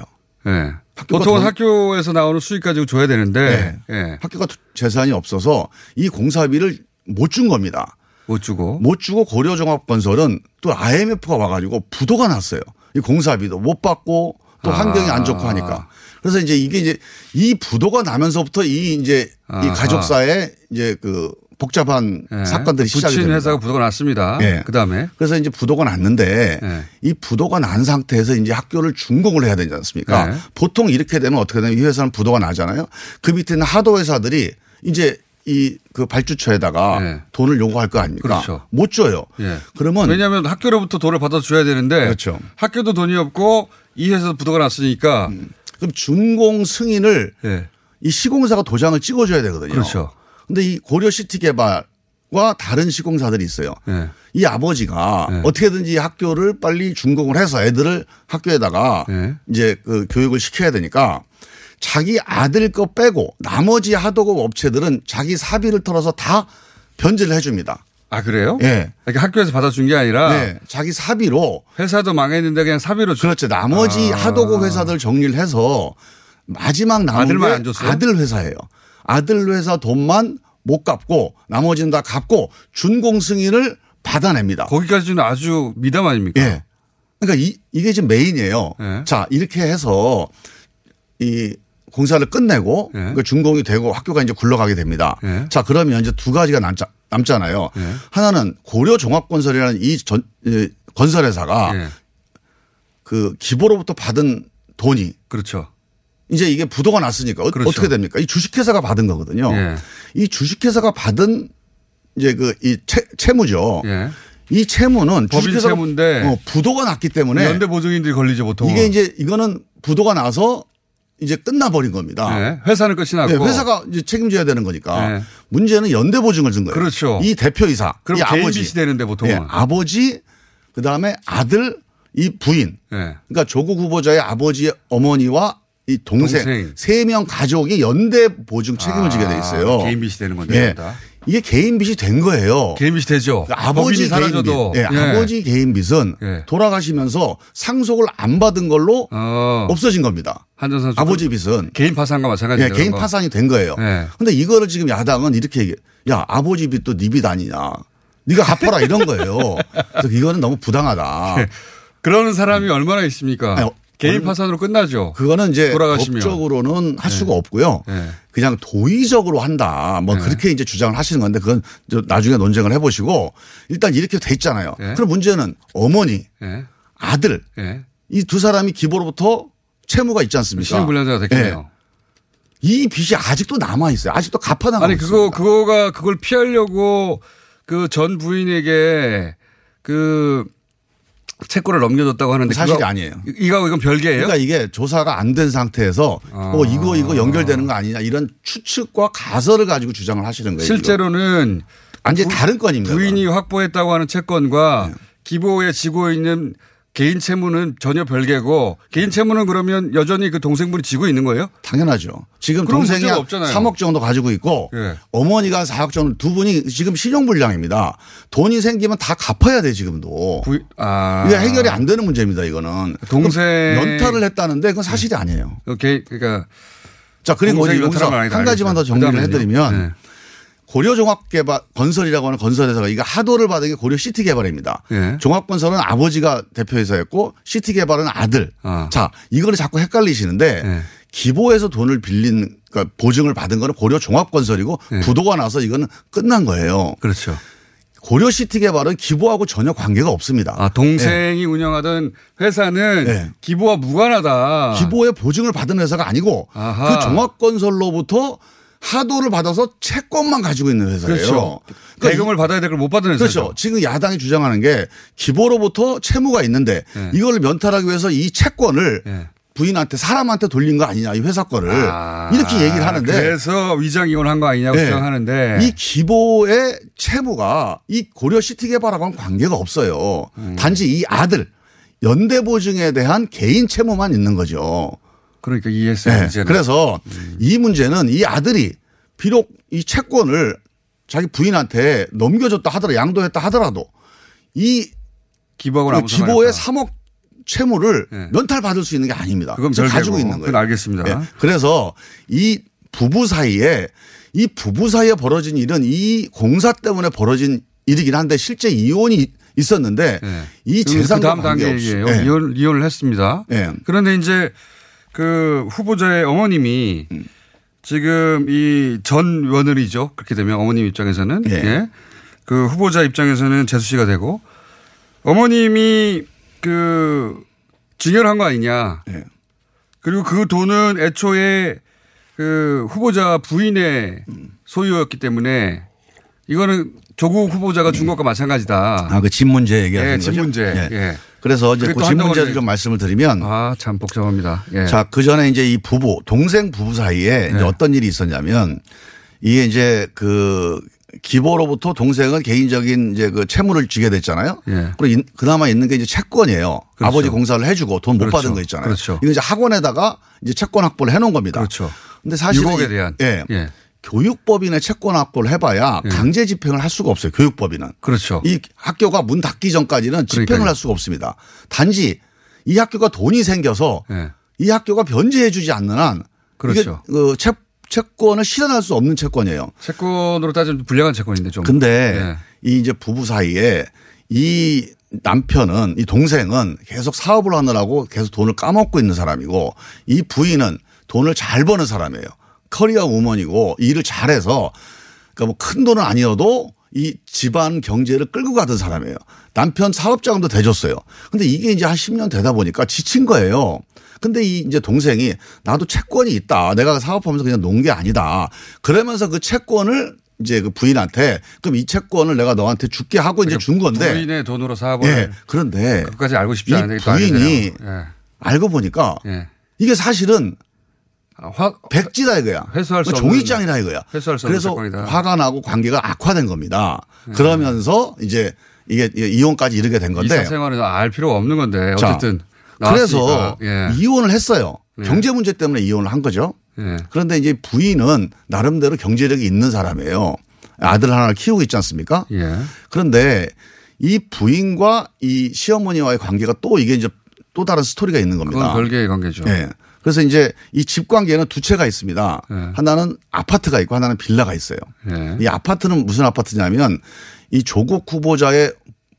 예. 학교가 보통은 돈- 학교에서 나오는 수익 가지고 줘야 되는데 예. 학교가 재산이 없어서 이 공사비를 못 준 겁니다. 못 주고. 못 주고 고려종합건설은 또 IMF가 와가지고 부도가 났어요. 이 공사비도 못 받고 또 아. 환경이 안 좋고 하니까. 그래서 이제 이게 이제 이 부도가 나면서부터 이 이제 이 아하. 가족사의 이제 그 복잡한 예. 사건들이 시작이 됩니다. 회사가 부도가 났습니다. 예. 그 다음에. 그래서 이제 부도가 났는데 예. 이 부도가 난 상태에서 이제 학교를 준공을 해야 되지 않습니까? 네. 보통 이렇게 되면 어떻게 되냐면 이 회사는 부도가 나잖아요. 그 밑에 있는 하도 회사들이 이제 이 그 발주처에다가 돈을 요구할 거 아닙니까? 네. 그렇죠. 못 줘요. 예. 그러면 왜냐하면 학교로부터 돈을 받아 줘야 되는데 그렇죠. 학교도 돈이 없고 이 회사도 부도가 났으니까 그럼 준공 승인을 예. 이 시공사가 도장을 찍어줘야 되거든요. 그렇죠. 근데 이 고려 시티 개발과 다른 시공사들이 있어요. 예. 이 아버지가 어떻게든지 이 학교를 빨리 준공을 해서 애들을 학교에다가 예. 이제 그 교육을 시켜야 되니까 자기 아들 거 빼고 나머지 하도급 업체들은 자기 사비를 털어서 다 변제를 해줍니다. 아 그래요? 예. 이렇게 학교에서 받아준 게 아니라 네. 자기 사비로 회사도 망했는데 그냥 사비로 주- 그렇죠. 나머지 아. 하도급 회사들 정리를 해서 마지막 남은 아들만 게안 줬어요? 아들 회사예요. 아들 회사 돈만 못 갚고 나머지는 다 갚고 준공 승인을 받아냅니다. 거기까지는 아주 미담 아닙니까? 예. 그러니까 이, 이게 지금 메인이에요. 예. 자, 이렇게 해서 이 공사를 끝내고 예. 그 준공이 되고 학교가 이제 굴러가게 됩니다. 예. 자, 그러면 이제 두 가지가 남자, 남잖아요. 예. 하나는 고려 종합건설이라는 이 전, 이 건설회사가 예. 그 기보로부터 받은 돈이 그렇죠. 이제 이게 부도가 났으니까 어- 그렇죠. 어떻게 됩니까? 이 주식회사가 받은 거거든요. 예. 이 주식회사가 받은 이제 그 이 채무죠. 예. 이 채무는 법인 주식회사가 채무인데 어, 부도가 났기 때문에 연대 보증인들이 걸리죠 보통. 이게 이제 이거는 부도가 나서 이제 끝나버린 겁니다. 네. 회사는 끝이 났고. 네, 회사가 이제 책임져야 되는 거니까 네. 문제는 연대 보증을 준 거예요. 그렇죠. 이 대표이사, 그럼 이 아버지, 되는데 보통은. 예, 아버지, 그 다음에 아들, 이 부인. 네. 그러니까 조국 후보자의 아버지, 어머니와 이 동생, 동생. 세명 가족이 연대 보증 책임을 지게 돼 있어요. 아, 개인 빚이 되는 건데. 예. 이게 개인 빚이 된 거예요. 개인 빚이 되죠. 그러니까 아버지 개인. 빚, 예, 예. 아버지 개인 빚은 예. 돌아가시면서 상속을 안 받은 걸로 어. 없어진 겁니다. 한전 선수 아버지 빚은 개인 파산과 예, 마찬가지예요. 개인 그거. 파산이 된 거예요. 예. 근데 이거를 지금 야당은 이렇게 얘기해. 야, 아버지 빚도 네빚 아니냐. 네가 갚아라 이런 거예요. 그래서 이거는 너무 부당하다. [LAUGHS] 그러는 사람이 얼마나 있습니까? 아니, 개인 얼- 파산으로 끝나죠. 그거는 이제 돌아가시면. 법적으로는 할 수가 없고요. 네. 그냥 도의적으로 한다. 뭐 그렇게 이제 주장을 하시는 건데 그건 저 나중에 논쟁을 해보시고 일단 이렇게 돼 있잖아요. 네. 그럼 문제는 어머니, 예. 아들 예. 이두 사람이 기보로부터 채무가 있지 않습니까? 신용불량자가 됐겠네요. 예. 이 빚이 아직도 남아 있어요. 아직도 갚아나가고 아니 그거 있습니다. 그거가 그걸 피하려고 그 전 부인에게 그 채권을 넘겨줬다고 하는데 사실이 아니에요. 이- 이거 이건 별개예요? 그러니까 이게 조사가 안 된 상태에서 아. 어 이거 이거 연결되는 거 아니냐 이런 추측과 가설을 가지고 주장을 하시는 거예요. 실제로는 완전 부- 다른 건입니다. 부인이 확보했다고 하는 채권과 네. 기보에 지고 있는 개인 채무는 전혀 별개고 개인 채무는 그러면 여전히 그 동생분이 지고 있는 거예요? 당연하죠. 지금 동생이 문제가 한 없잖아요. 3억 정도 가지고 있고 예. 어머니가 4억 정도 두 분이 지금 신용불량입니다. 돈이 생기면 다 갚아야 돼 지금도. 부, 아. 이게 해결이 안 되는 문제입니다. 이거는 동생- 연타를 했다는데 그건 사실이 아니에요. 오케이. 그러니까 자 그리고 여기서 한 가지만 더. 정리를? 해드리면 네. 고려 종합개발 건설이라고 하는 건설회사가 이거 하도를 받은 게 고려 시티 개발입니다. 예. 종합건설은 아버지가 대표이사였고 시티 개발은 아들. 아. 자 이거를 자꾸 헷갈리시는데 예. 기보에서 돈을 빌린 그러니까 보증을 받은 거는 고려 종합건설이고 예. 부도가 나서 이거는 끝난 거예요. 그렇죠. 고려 시티 개발은 기보하고 전혀 관계가 없습니다. 아, 동생이 운영하던 회사는 네. 기부와 무관하다. 기보에 보증을 받은 회사가 아니고 아하. 그 종합건설로부터 하도를 받아서 채권만 가지고 있는 회사예요. 그렇죠. 그러니까 대금을 받아야 될 걸 못 받은 회사죠. 그렇죠. 지금 야당이 주장하는 게 기보로부터 채무가 있는데 네. 이걸 면탈하기 위해서 이 채권을 네. 부인한테 사람한테 돌린 거 아니냐 이 회사 거를 아, 이렇게 얘기를 하는데 그래서 위장 이혼한 거 아니냐고 네. 주장하는데 이 기보의 채무가 이 고려 시티 개발하고는 관계가 없어요. 음. 단지 이 아들 연대 보증에 대한 개인 채무만 있는 거죠. 그러니까 이해했어요. 네. 이제는. 그래서 이 문제는 이 아들이 비록 이 채권을 자기 부인한테 넘겨줬다 하더라도 양도했다 하더라도 이그 기보의 상관없다. 3억 채무를 네. 면탈 받을 수 있는 게 아닙니다. 그건. 가지고 있는 거예요. 알겠습니다. 예. 그래서 이 부부 사이에 이 부부 사이에 벌어진 일은 이 공사 때문에 벌어진 일이긴 한데 실제 이혼이 있었는데 이 지금 재산과 그 다음 단계예요. 예. 이혼, 이혼을 했습니다. 예. 그런데 이제 그 후보자의 어머님이 음. 지금 이 전 며느리죠. 그렇게 되면 어머님 입장에서는 예. 예. 그 후보자 입장에서는 재수 씨가 되고 어머님이 그 증여한 거 아니냐. 예. 그리고 그 돈은 애초에 그 후보자 부인의 소유였기 때문에 이거는 조국 후보자가 준 것과 마찬가지다. 아, 그 집 문제 얘기하는 예, 거죠. 집 문제. 예. 예. 그래서 이제 그집 문제를 좀 말씀을 드리면 아, 참 복잡합니다. 예. 자, 그 전에 이제 이 부부, 동생 부부 사이에 네. 어떤 일이 있었냐면 이게 이제 그 기보로부터 동생은 개인적인 이제 그 채무를 지게 됐잖아요. 예. 그리고 인- 그나마 있는 게 이제 채권이에요. 그렇죠. 아버지 공사를 해주고 돈못 그렇죠. 받은 거 있잖아요. 그렇죠. 이거 이제 학원에다가 이제 채권 확보를 해놓은 겁니다. 그렇죠. 근데 사실 유곡에 대한. 예. 예. 교육법인의 채권 확보를 해봐야 예. 강제 집행을 할 수가 없어요. 교육법인은. 그렇죠. 이 학교가 문 닫기 전까지는 집행을 그러니까요. 할 수가 없습니다. 단지 이 학교가 돈이 생겨서 예. 이 학교가 변제해 주지 않는 한 그렇죠. 이게 그 채, 채권을 실현할 수 없는 채권이에요. 채권으로 따지면 불량한 채권인데 좀. 근데 이 이제 부부 사이에 이 남편은 이 동생은 계속 사업을 하느라고 계속 돈을 까먹고 있는 사람이고 이 부인은 돈을 잘 버는 사람이에요. 커리어 우먼이고 일을 잘해서 그러니까 뭐 큰 돈은 아니어도 이 집안 경제를 끌고 가던 사람이에요. 남편 사업장도 대줬어요. 근데 이게 이제 한 10년 되다 보니까 지친 거예요. 근데 이 이제 동생이 나도 채권이 있다. 내가 사업하면서 그냥 놓은 게 아니다. 그러면서 그 채권을 이제 그 부인한테 그럼 이 채권을 내가 너한테 줄게 하고 이제 준 건데. 부인의 돈으로 사업을. 예. 그런데 그것까지 알고 싶지 이 않은데 부인이. 예. 알고 보니까 예. 이게 사실은 화, 백지다 이거야. 회수할 수 종이장이다 이거야. 회수할 수 그래서 사건이다. 화가 나고 관계가 악화된 겁니다. 네. 그러면서 이제 이게 이혼까지 이르게 된 건데. 이사생활은 알 필요가 없는 건데 자, 어쨌든 그래서 나왔으니까. 예. 이혼을 했어요. 네. 경제 문제 때문에 이혼을 한 거죠. 예. 그런데 이제 부인은 나름대로 경제력이 있는 사람이에요. 아들 하나를 키우고 있지 않습니까? 예. 그런데 이 부인과 이 시어머니와의 관계가 또 이게 이제 또 다른 스토리가 있는 겁니다. 그건 별개의 관계죠. 예. 그래서 이제 이 집 관계는 두 채가 있습니다. 예. 하나는 아파트가 있고 하나는 빌라가 있어요. 예. 이 아파트는 무슨 아파트냐면 이 조국 후보자의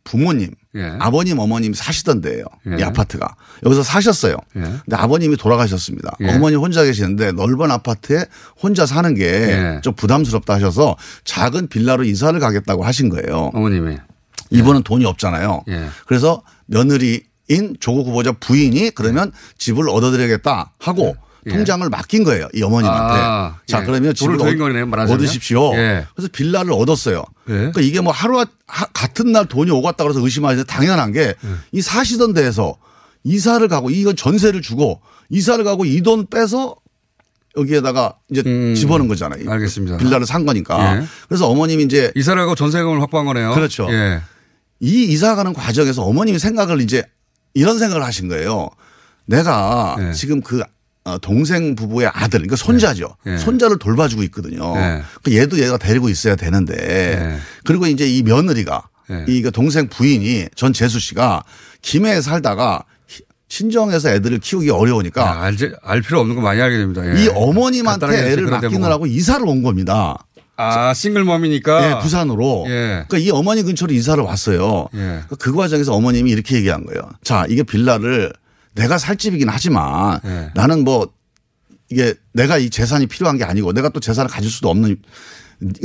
부모님, 예. 아버님, 어머님 사시던 데예요. 예. 이 아파트가. 여기서 사셨어요. 예. 근데 아버님이 돌아가셨습니다. 예. 어머니 혼자 계시는데 넓은 아파트에 혼자 사는 게좀 예. 부담스럽다 하셔서 작은 빌라로 이사를 가겠다고 하신 거예요. 어머님이. 이분은 돈이 없잖아요. 예. 그래서 며느리 인 조국 후보자 부인이 그러면 집을 얻어드리겠다 하고 예. 통장을 맡긴 거예요. 이 어머님한테. 아, 자, 예. 그러면 집을 말하자면. 얻으십시오. 예. 그래서 빌라를 얻었어요. 그러니까 이게 뭐 하루 하- 같은 날 돈이 오갔다 그래서 의심하는데 당연한 게이 예. 사시던 데에서 이사를 가고 이건 전세를 주고 이사를 가고 이 돈 빼서 여기에다가 이제 집어넣은 거잖아요. 음. 알겠습니다. 빌라를 산 거니까. 예. 그래서 어머님이 이제 이사를 하고 전세금을 확보한 거네요. 그렇죠. 예. 이 이사 가는 과정에서 어머님이 생각을 이제 이런 생각을 하신 거예요. 내가 예. 지금 그 어, 동생 부부의 아들, 그러니까 손자죠. 예. 손자를 돌봐주고 있거든요. 예. 그 얘도 얘가 데리고 있어야 되는데 그리고 이제 이 며느리가 예. 이그 동생 부인이 전 재수 씨가 김해에 살다가 히- 친정에서 애들을 키우기 어려우니까 야, 알, 알 필요 없는 거 많이 알게 됩니다. 예. 이 어머님한테 애를 대목은. 맡기느라고 이사를 온 겁니다. 아, 싱글멈이니까. 예, 부산으로. 예. 그러니까 이 어머니 근처로 이사를 왔어요. 예. 그러니까 그 과정에서 어머님이 이렇게 얘기한 거예요. 자, 이게 빌라를 내가 살 집이긴 하지만 예. 나는 뭐 이게 내가 이 재산이 필요한 게 아니고 내가 또 재산을 가질 수도 없는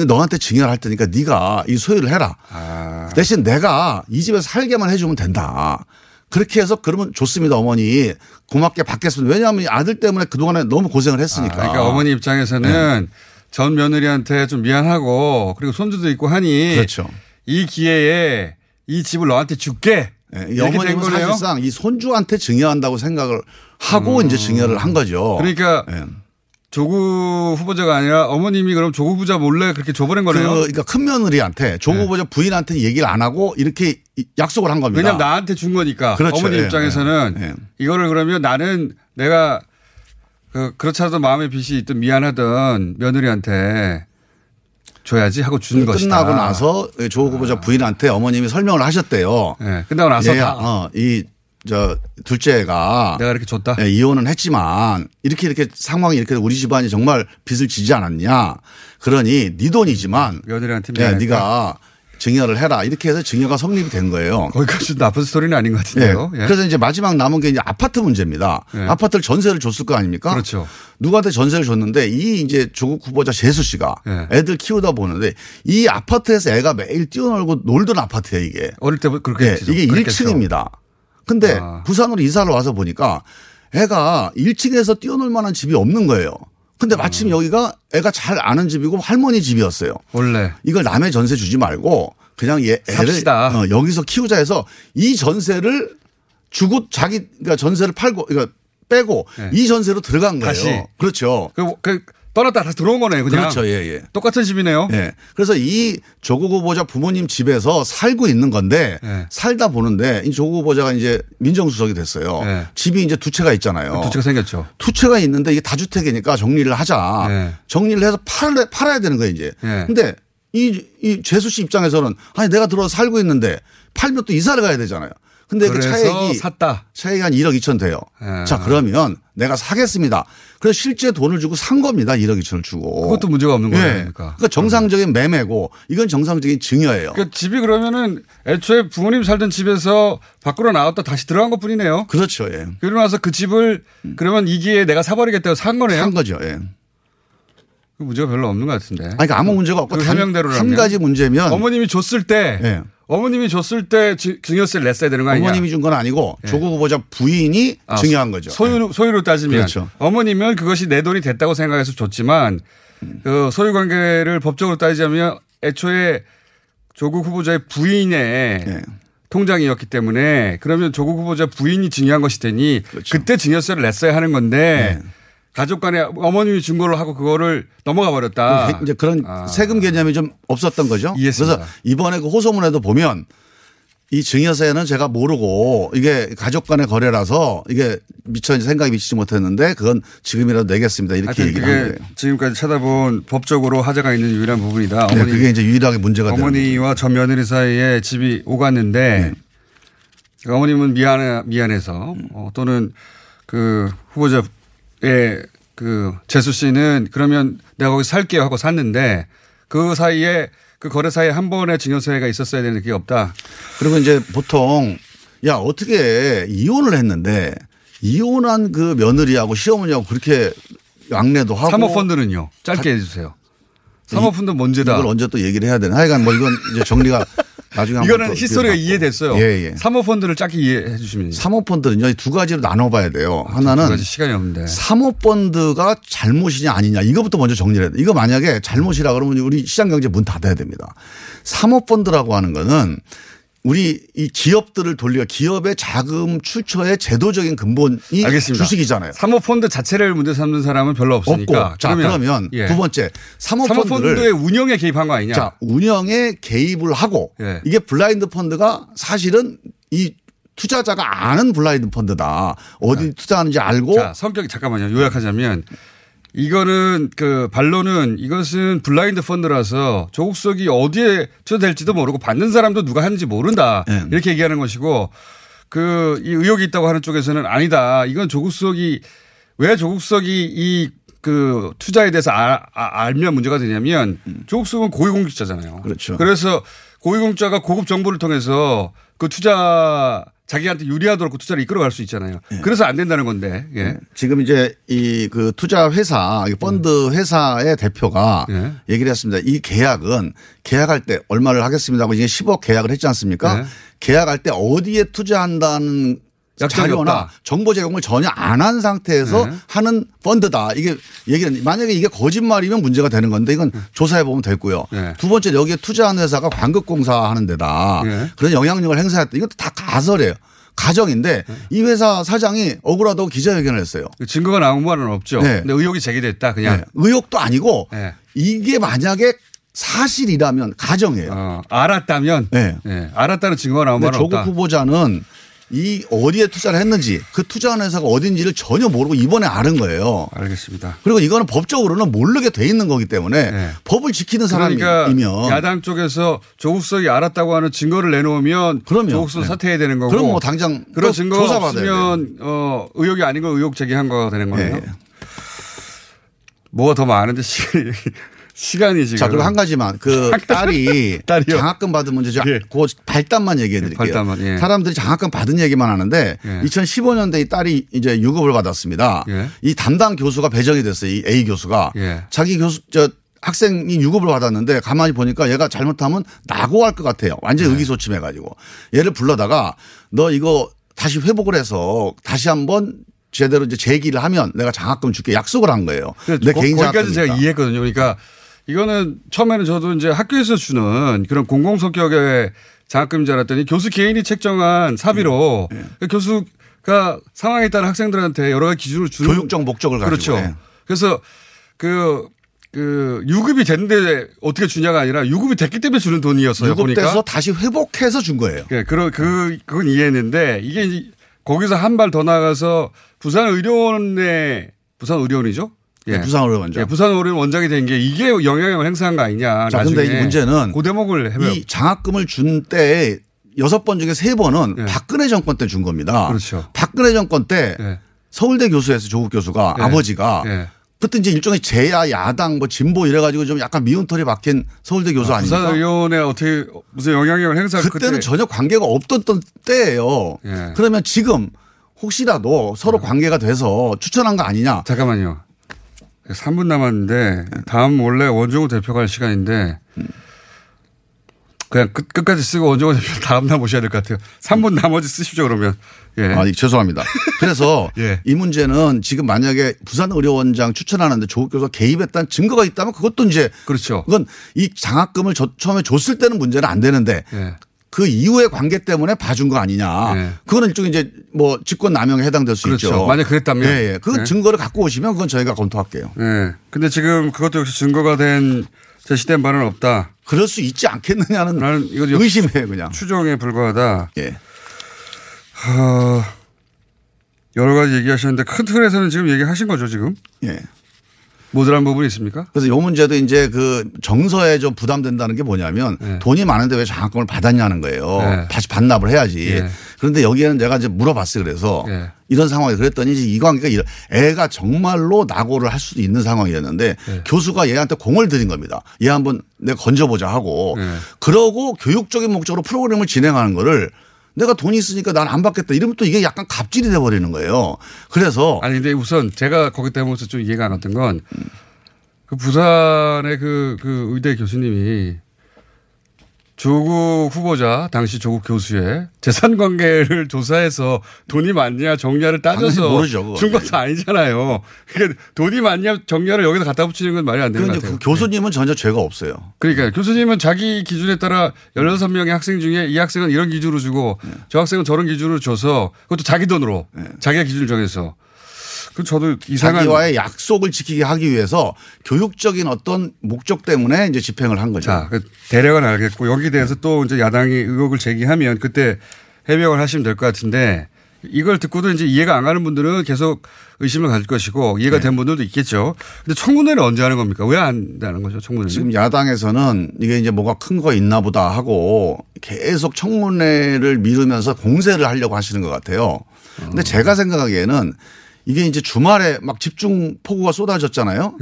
너한테 증여할 테니까 네가 이 소유를 해라. 아. 대신 내가 이 집에서 살게만 해주면 된다. 그렇게 해서 그러면 좋습니다 어머니 고맙게 받겠습니다. 왜냐하면 이 아들 때문에 그동안에 너무 고생을 했으니까. 아, 그러니까 어머니 입장에서는 네. 전 며느리한테 좀 미안하고 그리고 손주도 있고 하니 그렇죠. 이 기회에 이 집을 너한테 줄게. 네, 어머님은. 사실상 이 손주한테 증여한다고 생각을 하고 이제 증여를 한 거죠. 그러니까 예. 조국 후보자가 아니라 어머님이 그럼 조국 후보자 몰래 그렇게 줘버린 그, 거네요. 그 러니까 큰 며느리한테 조국 후보자 부인한테 얘기를 안 하고 이렇게 이- 약속을 한 겁니다. 왜냐면 나한테 준 거니까. 그렇죠. 어머니 예, 입장에서는. 이거를 그러면 나는 내가 그 그렇지 않아도 마음의 빚이 있던 미안하던 며느리한테 줘야지 하고 준 것이다. 끝나고 나서 조국 후보자 부인한테 어머님이 설명을 하셨대요. 예, 끝나고 나서 얘야, 다 어, 이, 저, 둘째가. 내가 이렇게 줬다. 예, 이혼은 했지만 이렇게 이렇게 상황이 이렇게 우리 집안이 정말 빚을 지지 않았냐. 그러니 네 돈이지만. 며느리한테 예, 미안했다. 네가 증여를 해라. 이렇게 해서 증여가 성립이 된 거예요. 거기까지 나쁜 스토리는 아닌 것 같은데요. 예. 예. 그래서 이제 마지막 남은 게 이제 아파트 문제입니다. 예. 아파트를 전세를 줬을 거 아닙니까? 그렇죠. 누구한테 전세를 줬는데 이 이제 조국 후보자 재수 씨가 예. 애들 키우다 보는데 이 아파트에서 애가 매일 뛰어놀고 놀던 아파트예요 이게. 어릴 때부터 그렇게 예. 이게 그랬겠죠. 1층입니다. 근데 아. 부산으로 이사를 와서 보니까 애가 1층에서 뛰어놀 만한 집이 없는 거예요. 근데 마침 여기가 애가 잘 아는 집이고 할머니 집이었어요. 원래 이걸 남의 전세 주지 말고 그냥 얘 애를 삽시다. 어, 여기서 키우자 해서 이 전세를 주고 자기 그러니까 전세를 팔고 그러니까 빼고 이 전세로 들어간 거예요. 네. 다시. 그렇죠. 그, 그 떠났다 다시 들어온 거네요. 그냥. 그렇죠. 예, 예. 똑같은 집이네요. 예. 그래서 이 조국 후보자 부모님 집에서 살고 있는 건데 예. 살다 보는데 이 조국 후보자가 이제 민정수석이 됐어요. 예. 집이 이제 두 채가 있잖아요. 두 채가 생겼죠. 두 채가 있는데 이게 다주택이니까 정리를 하자. 예. 정리를 해서 팔아, 팔아야 되는 거예요, 이제. 예. 근데 이, 이 재수 씨 입장에서는 아니 내가 들어서 살고 있는데 팔면 또 이사를 가야 되잖아요. 근데 그 차액이 샀다. 차액이 한 1억 2천 돼요. 예. 자, 그러면 내가 사겠습니다. 그래서 실제 돈을 주고 산 겁니다. 1억 2천을 주고. 그것도 문제가 없는 거예요. 예. 그러니까. 그러니까 정상적인 매매고 이건 정상적인 증여예요. 그 집이 그러면은 애초에 부모님 살던 집에서 밖으로 나왔다 다시 들어간 것 뿐이네요. 그렇죠. 예. 그러고 나서 그 집을 그러면 이 기회에 내가 사버리겠다고 산 거네요. 산 거죠. 예. 그 문제가 별로 없는 것 같은데. 아니, 그러니까 아무 문제가 없고 그 단- 해명대로라면. 한 가지 문제면 어머님이 줬을 때 예. 어머님이 줬을 때 지- 증여세를 냈어야 되는 거 아니냐? 어머님이 준 건 아니고 예. 조국 후보자 부인이 아, 증여한 거죠. 소유 소유로 따지면 그렇죠. 어머님은 그것이 내 돈이 됐다고 생각해서 줬지만 그 소유 관계를 법적으로 따지자면 애초에 조국 후보자의 부인의 예. 통장이었기 때문에 그러면 조국 후보자 부인이 증여한 것이 되니 그렇죠. 그때 증여세를 냈어야 하는 건데 네. 가족 간에 어머님이 준 걸로 하고 그거를 넘어가 버렸다. 그 이제 그런 세금 개념이 좀 없었던 거죠. 이해했습니다. 그래서 이번에 그 호소문에도 보면 이 증여세는 제가 모르고 이게 가족 간의 거래라서 이게 미처 생각이 미치지 못했는데 그건 지금이라도 내겠습니다. 이렇게 얘기를 한 거예요. 지금까지 찾아본 법적으로 하자가 있는 유일한 부분이다. 네, 그게 이제 유일하게 문제가 되는 어머니와 전 며느리 사이에 집이 오갔는데 그 어머님은 미안해 미안해서 어, 또는 그 후보자 의그 재수 씨는 그러면 내가 거기 살게요 하고 샀는데 그 사이에 그 거래 사이에 한 번의 증여세가 있었어야 되는 게 없다. 그리고 이제 보통 야 어떻게 이혼을 했는데 이혼한 그 며느리하고 시어머니하고 그렇게 양내도 하고 사모펀드는요. 짧게 해주세요. 사모펀드 문제다. 이걸 언제 또 얘기를 해야 되나? 하여간 뭐 이건 이제 정리가 [LAUGHS] 나중에 한번 이거는 또 히스토리가 이해됐어요. 예, 예. 사모펀드를 짧게 이해해 주시면 사모펀드는요 이두 가지로 나눠봐야 돼요. 하나는 두 가지 시간이 없는데. 사모펀드가 잘못이냐 아니냐 이거부터 먼저 정리를 해야 돼. 이거 만약에 잘못이라 그러면 우리 시장경제 문 닫아야 됩니다. 사모펀드라고 하는 거는 우리 이 기업들을 돌려 기업의 자금 출처의 제도적인 근본이 알겠습니다. 주식이잖아요. 사모펀드 자체를 문제 삼는 사람은 별로 없으니까. 없고. 자, 그러면 예. 두 번째 사모펀드를 사모펀드의 운영에 개입한 거 아니냐? 자, 운영에 개입을 하고 예. 이게 블라인드 펀드가 사실은 이 투자자가 아는 블라인드 펀드다. 어디 투자하는지 알고 자, 성격이 잠깐만요. 요약하자면 이거는 그 반론은 이것은 블라인드 펀드라서 조국 측이 어디에 투자될지도 모르고 받는 사람도 누가 하는지 모른다. 네. 이렇게 얘기하는 것이고 그 이 의혹이 있다고 하는 쪽에서는 아니다. 이건 조국석이 왜 조국석이 이 그 투자에 대해서 아- 아- 알면 문제가 되냐면 조국석은 고위공직자잖아요. 음. 그렇죠. 그래서 고위공직자가 고급 정보를 통해서 그 투자 자기한테 유리하도록 그 투자를 이끌어갈 수 있잖아요. 네. 그래서 안 된다는 건데. 예. 지금 이제 이 그 투자 회사, 이 펀드 회사의 대표가 예. 얘기를 했습니다. 이 계약은 계약할 때 얼마를 하겠습니다 하고 이제 10억 계약을 했지 않습니까? 네. 계약할 때 어디에 투자한다는 자료나. 정보 제공을 전혀 안 한 상태에서 네. 하는 펀드다. 이게 얘기는 만약에 이게 거짓말이면 문제가 되는 건데 이건 조사해 보면 되고요. 네. 두 번째 여기에 투자한 회사가 광급공사 하는 데다 네. 그런 영향력을 행사했다. 이것도 다 가설이에요. 가정인데 이 회사 사장이 억울하다고 기자회견을 했어요. 증거가 나온 말은 없죠. 네. 근데 의혹이 제기됐다 그냥. 네. 의혹도 아니고 네. 이게 만약에 사실이라면 가정이에요. 어, 알았다면. 네. 네. 알았다는 증거가 나온 말은 조국 없다. 후보자는 이 어디에 투자를 했는지 그 투자한 회사가 어딘지를 전혀 모르고 이번에 알은 거예요. 알겠습니다. 그리고 이거는 법적으로는 모르게 돼 있는 거기 때문에 법을 지키는 그러니까 사람이면 야당 쪽에서 조국석이 알았다고 하는 증거를 내놓으면 그럼요. 조국석 네. 사퇴해야 되는 거고. 그럼 뭐 당장 그런 증거가 조사받아야 없으면 어, 의혹이 아닌 거 의혹 제기한 거가 되는 거예요. 예. 뭐가 더 많은데 [LAUGHS] 시간이, 시간이 지금. 자, 그리고 한 가지만 그 딸이 [LAUGHS] 딸이요? 장학금 받은 문제 죠 예. 그 발단만 얘기해 드릴게요. 발단만, 예. 사람들이 장학금 받은 얘기만 하는데 예. 2015년대 이 딸이 이제 유급을 받았습니다. 예. 이 담당 교수가 배정이 됐어요. 이 A 교수가 예. 자기 교수 저 학생이 유급을 받았는데 가만히 보니까 얘가 잘못하면 낙오할 것 같아요. 완전히 네. 의기소침해 가지고 얘를 불러다가 너 이거 다시 회복을 해서 다시 한번 제대로 이제 재기를 하면 내가 장학금 줄게 약속을 한 거예요. 내 거- 개인 거기까지 제가 장학금이니까. 이해했거든요. 그러니까 이거는 처음에는 저도 이제 학교에서 주는 그런 공공 성격의 장학금인 줄 알았더니 교수 개인이 책정한 사비로 네. 그 교수가 상황에 따라 학생들한테 여러 가지 기준을 주는 교육적 목적을 가지고. 그렇죠. 예. 그래서 그, 그 유급이 됐는데 어떻게 주냐가 아니라 유급이 됐기 때문에 주는 돈이었어요. 유급돼서 보니까. 다시 회복해서 준 거예요. 예, 그런 그 그건 이해했는데 이게 이제 거기서 한 발 더 나가서 부산 의료원의 부산 의료원이죠? 네, 부산 의료원장. 예, 부산 의료원 원장이 된 게 이게 영향을 행사한 거 아니냐. 자. 근데 이 문제는 그 대목을 해봐요. 이 장학금을 준 때에 여섯 번 중에 세 번은 박근혜 정권 때 준 겁니다. 예. 그렇죠. 박근혜 정권 때 서울대 교수에서 조국 교수가 예. 아버지가 예. 그때 이제 일종의 제야 야당 뭐 진보 이래가지고 좀 약간 미운 털이 박힌 서울대 교수 아, 아닙니까? 부산 의료원에 어떻게 무슨 영향력을 행사 그때는 그때 전혀 관계가 없던 때예요. 예. 그러면 지금 혹시라도 서로 관계가 돼서 추천한 거 아니냐? 잠깐만요. 3분 남았는데 다음 원래 원종우 대표가 할 시간인데 그냥 끝, 끝까지 쓰고 원종우 대표 [LAUGHS] 다음 날 모셔야 될 것 같아요. 3분 나머지 쓰십시오 그러면. 예. 아, 죄송합니다. 그래서 [LAUGHS] 예. 이 문제는 지금 만약에 부산 의료원장 추천하는데 조국 교수가 개입했다는 증거가 있다면 그것도 이제 그렇죠. 그건 이 장학금을 저- 처음에 줬을 때는 문제는 안 되는데 예. 그 이후의 관계 때문에 봐준 거 아니냐. 그거는 일종의 이제 뭐 직권 남용에 해당될 수 네. 그렇죠. 있죠. 만약 그랬다면. 예, 예. 그 네. 증거를 갖고 오시면 그건 저희가 검토할게요. 예. 근데 지금 그것도 역시 증거가 된 제시된 바는 없다. 그럴 수 있지 않겠느냐는 나는 이거 의심해요, 그냥. 추정에 불과하다. 예. 어, 여러 가지 얘기하셨는데 큰 틀에서는 지금 얘기하신 거죠, 지금? 예. 모자란 부분이 있습니까? 그래서 요 문제도 이제 그 정서에 좀 부담된다는 게 뭐냐면 돈이 많은데 왜 장학금을 받았냐는 거예요. 네. 다시 반납을 해야지. 예. 그런데 여기에는 내가 이제 물어봤어요. 그래서 예. 이런 상황이 그랬더니 이 관계가 이런 애가 정말로 낙오를 할 수도 있는 상황이었는데 예. 교수가 얘한테 공을 들인 겁니다. 얘 한번 내가 건져보자 하고 예. 그러고 교육적인 목적으로 프로그램을 진행하는 거를 내가 돈이 있으니까 난 안 받겠다. 이러면 또 이게 약간 갑질이 돼 버리는 거예요. 그래서 아니 근데 우선 제가 거기 때문에 좀 이해가 안 갔던 건 그 부산의 그, 그 의대 교수님이 조국 후보자 당시 조국 교수의 재산 관계를 조사해서 돈이 많냐 정냐를 따져서 모르죠. 준 것도 아니잖아요. 그러니까 돈이 많냐 정냐를 여기다 갖다 붙이는 건 말이 안 되는 것 그런데 같아요. 그 교수님은 전혀 죄가 없어요. 그러니까 교수님은 자기 기준에 따라 16명의 학생 중에 이 학생은 이런 기준으로 주고 저 학생은 저런 기준으로 줘서 그것도 자기 돈으로 자기가 기준을 정해서 그 저도 이상한 자기와의 약속을 지키게 하기 위해서 교육적인 어떤 목적 때문에 이제 집행을 한 거죠. 자, 그 대략은 알겠고 여기 대해서 또 이제 야당이 의혹을 제기하면 그때 해명을 하시면 될 것 같은데 이걸 듣고도 이제 이해가 안 가는 분들은 계속 의심을 가질 것이고 이해가 된 분들도 있겠죠. 근데 청문회는 언제 하는 겁니까? 왜 안 하는 거죠? 청문회는? 지금 야당에서는 이게 이제 뭐가 큰 거 있나 보다 하고 계속 청문회를 미루면서 공세를 하려고 하시는 것 같아요. 근데 제가 생각하기에는 이게 이제 주말에 막 집중 폭우가 쏟아졌잖아요.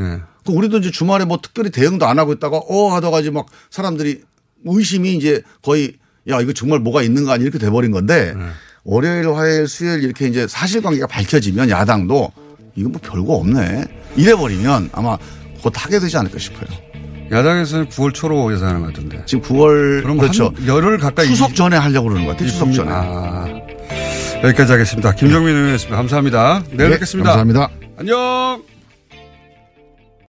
그 우리도 이제 주말에 뭐 특별히 대응도 안 하고 있다가 어 하다가 이제 막 사람들이 의심이 이제 거의 야 이거 정말 뭐가 있는 거 아니 이렇게 돼버린 건데 월요일, 화요일, 수요일 이렇게 이제 사실관계가 밝혀지면 야당도 이거 뭐 별거 없네 이래버리면 아마 곧 하게 되지 않을까 싶어요. 야당에서는 9월 초로 예상하는 것 같은데. 지금 9월 그럼 그렇죠. 한 열흘 가까이 추석 전에 하려고 그러는 것 같아요. 추석 전에. 아, 여기까지 하겠습니다. 김정민 의원이었습니다. 감사합니다. 내일 네, 뵙겠습니다. 감사합니다. 안녕.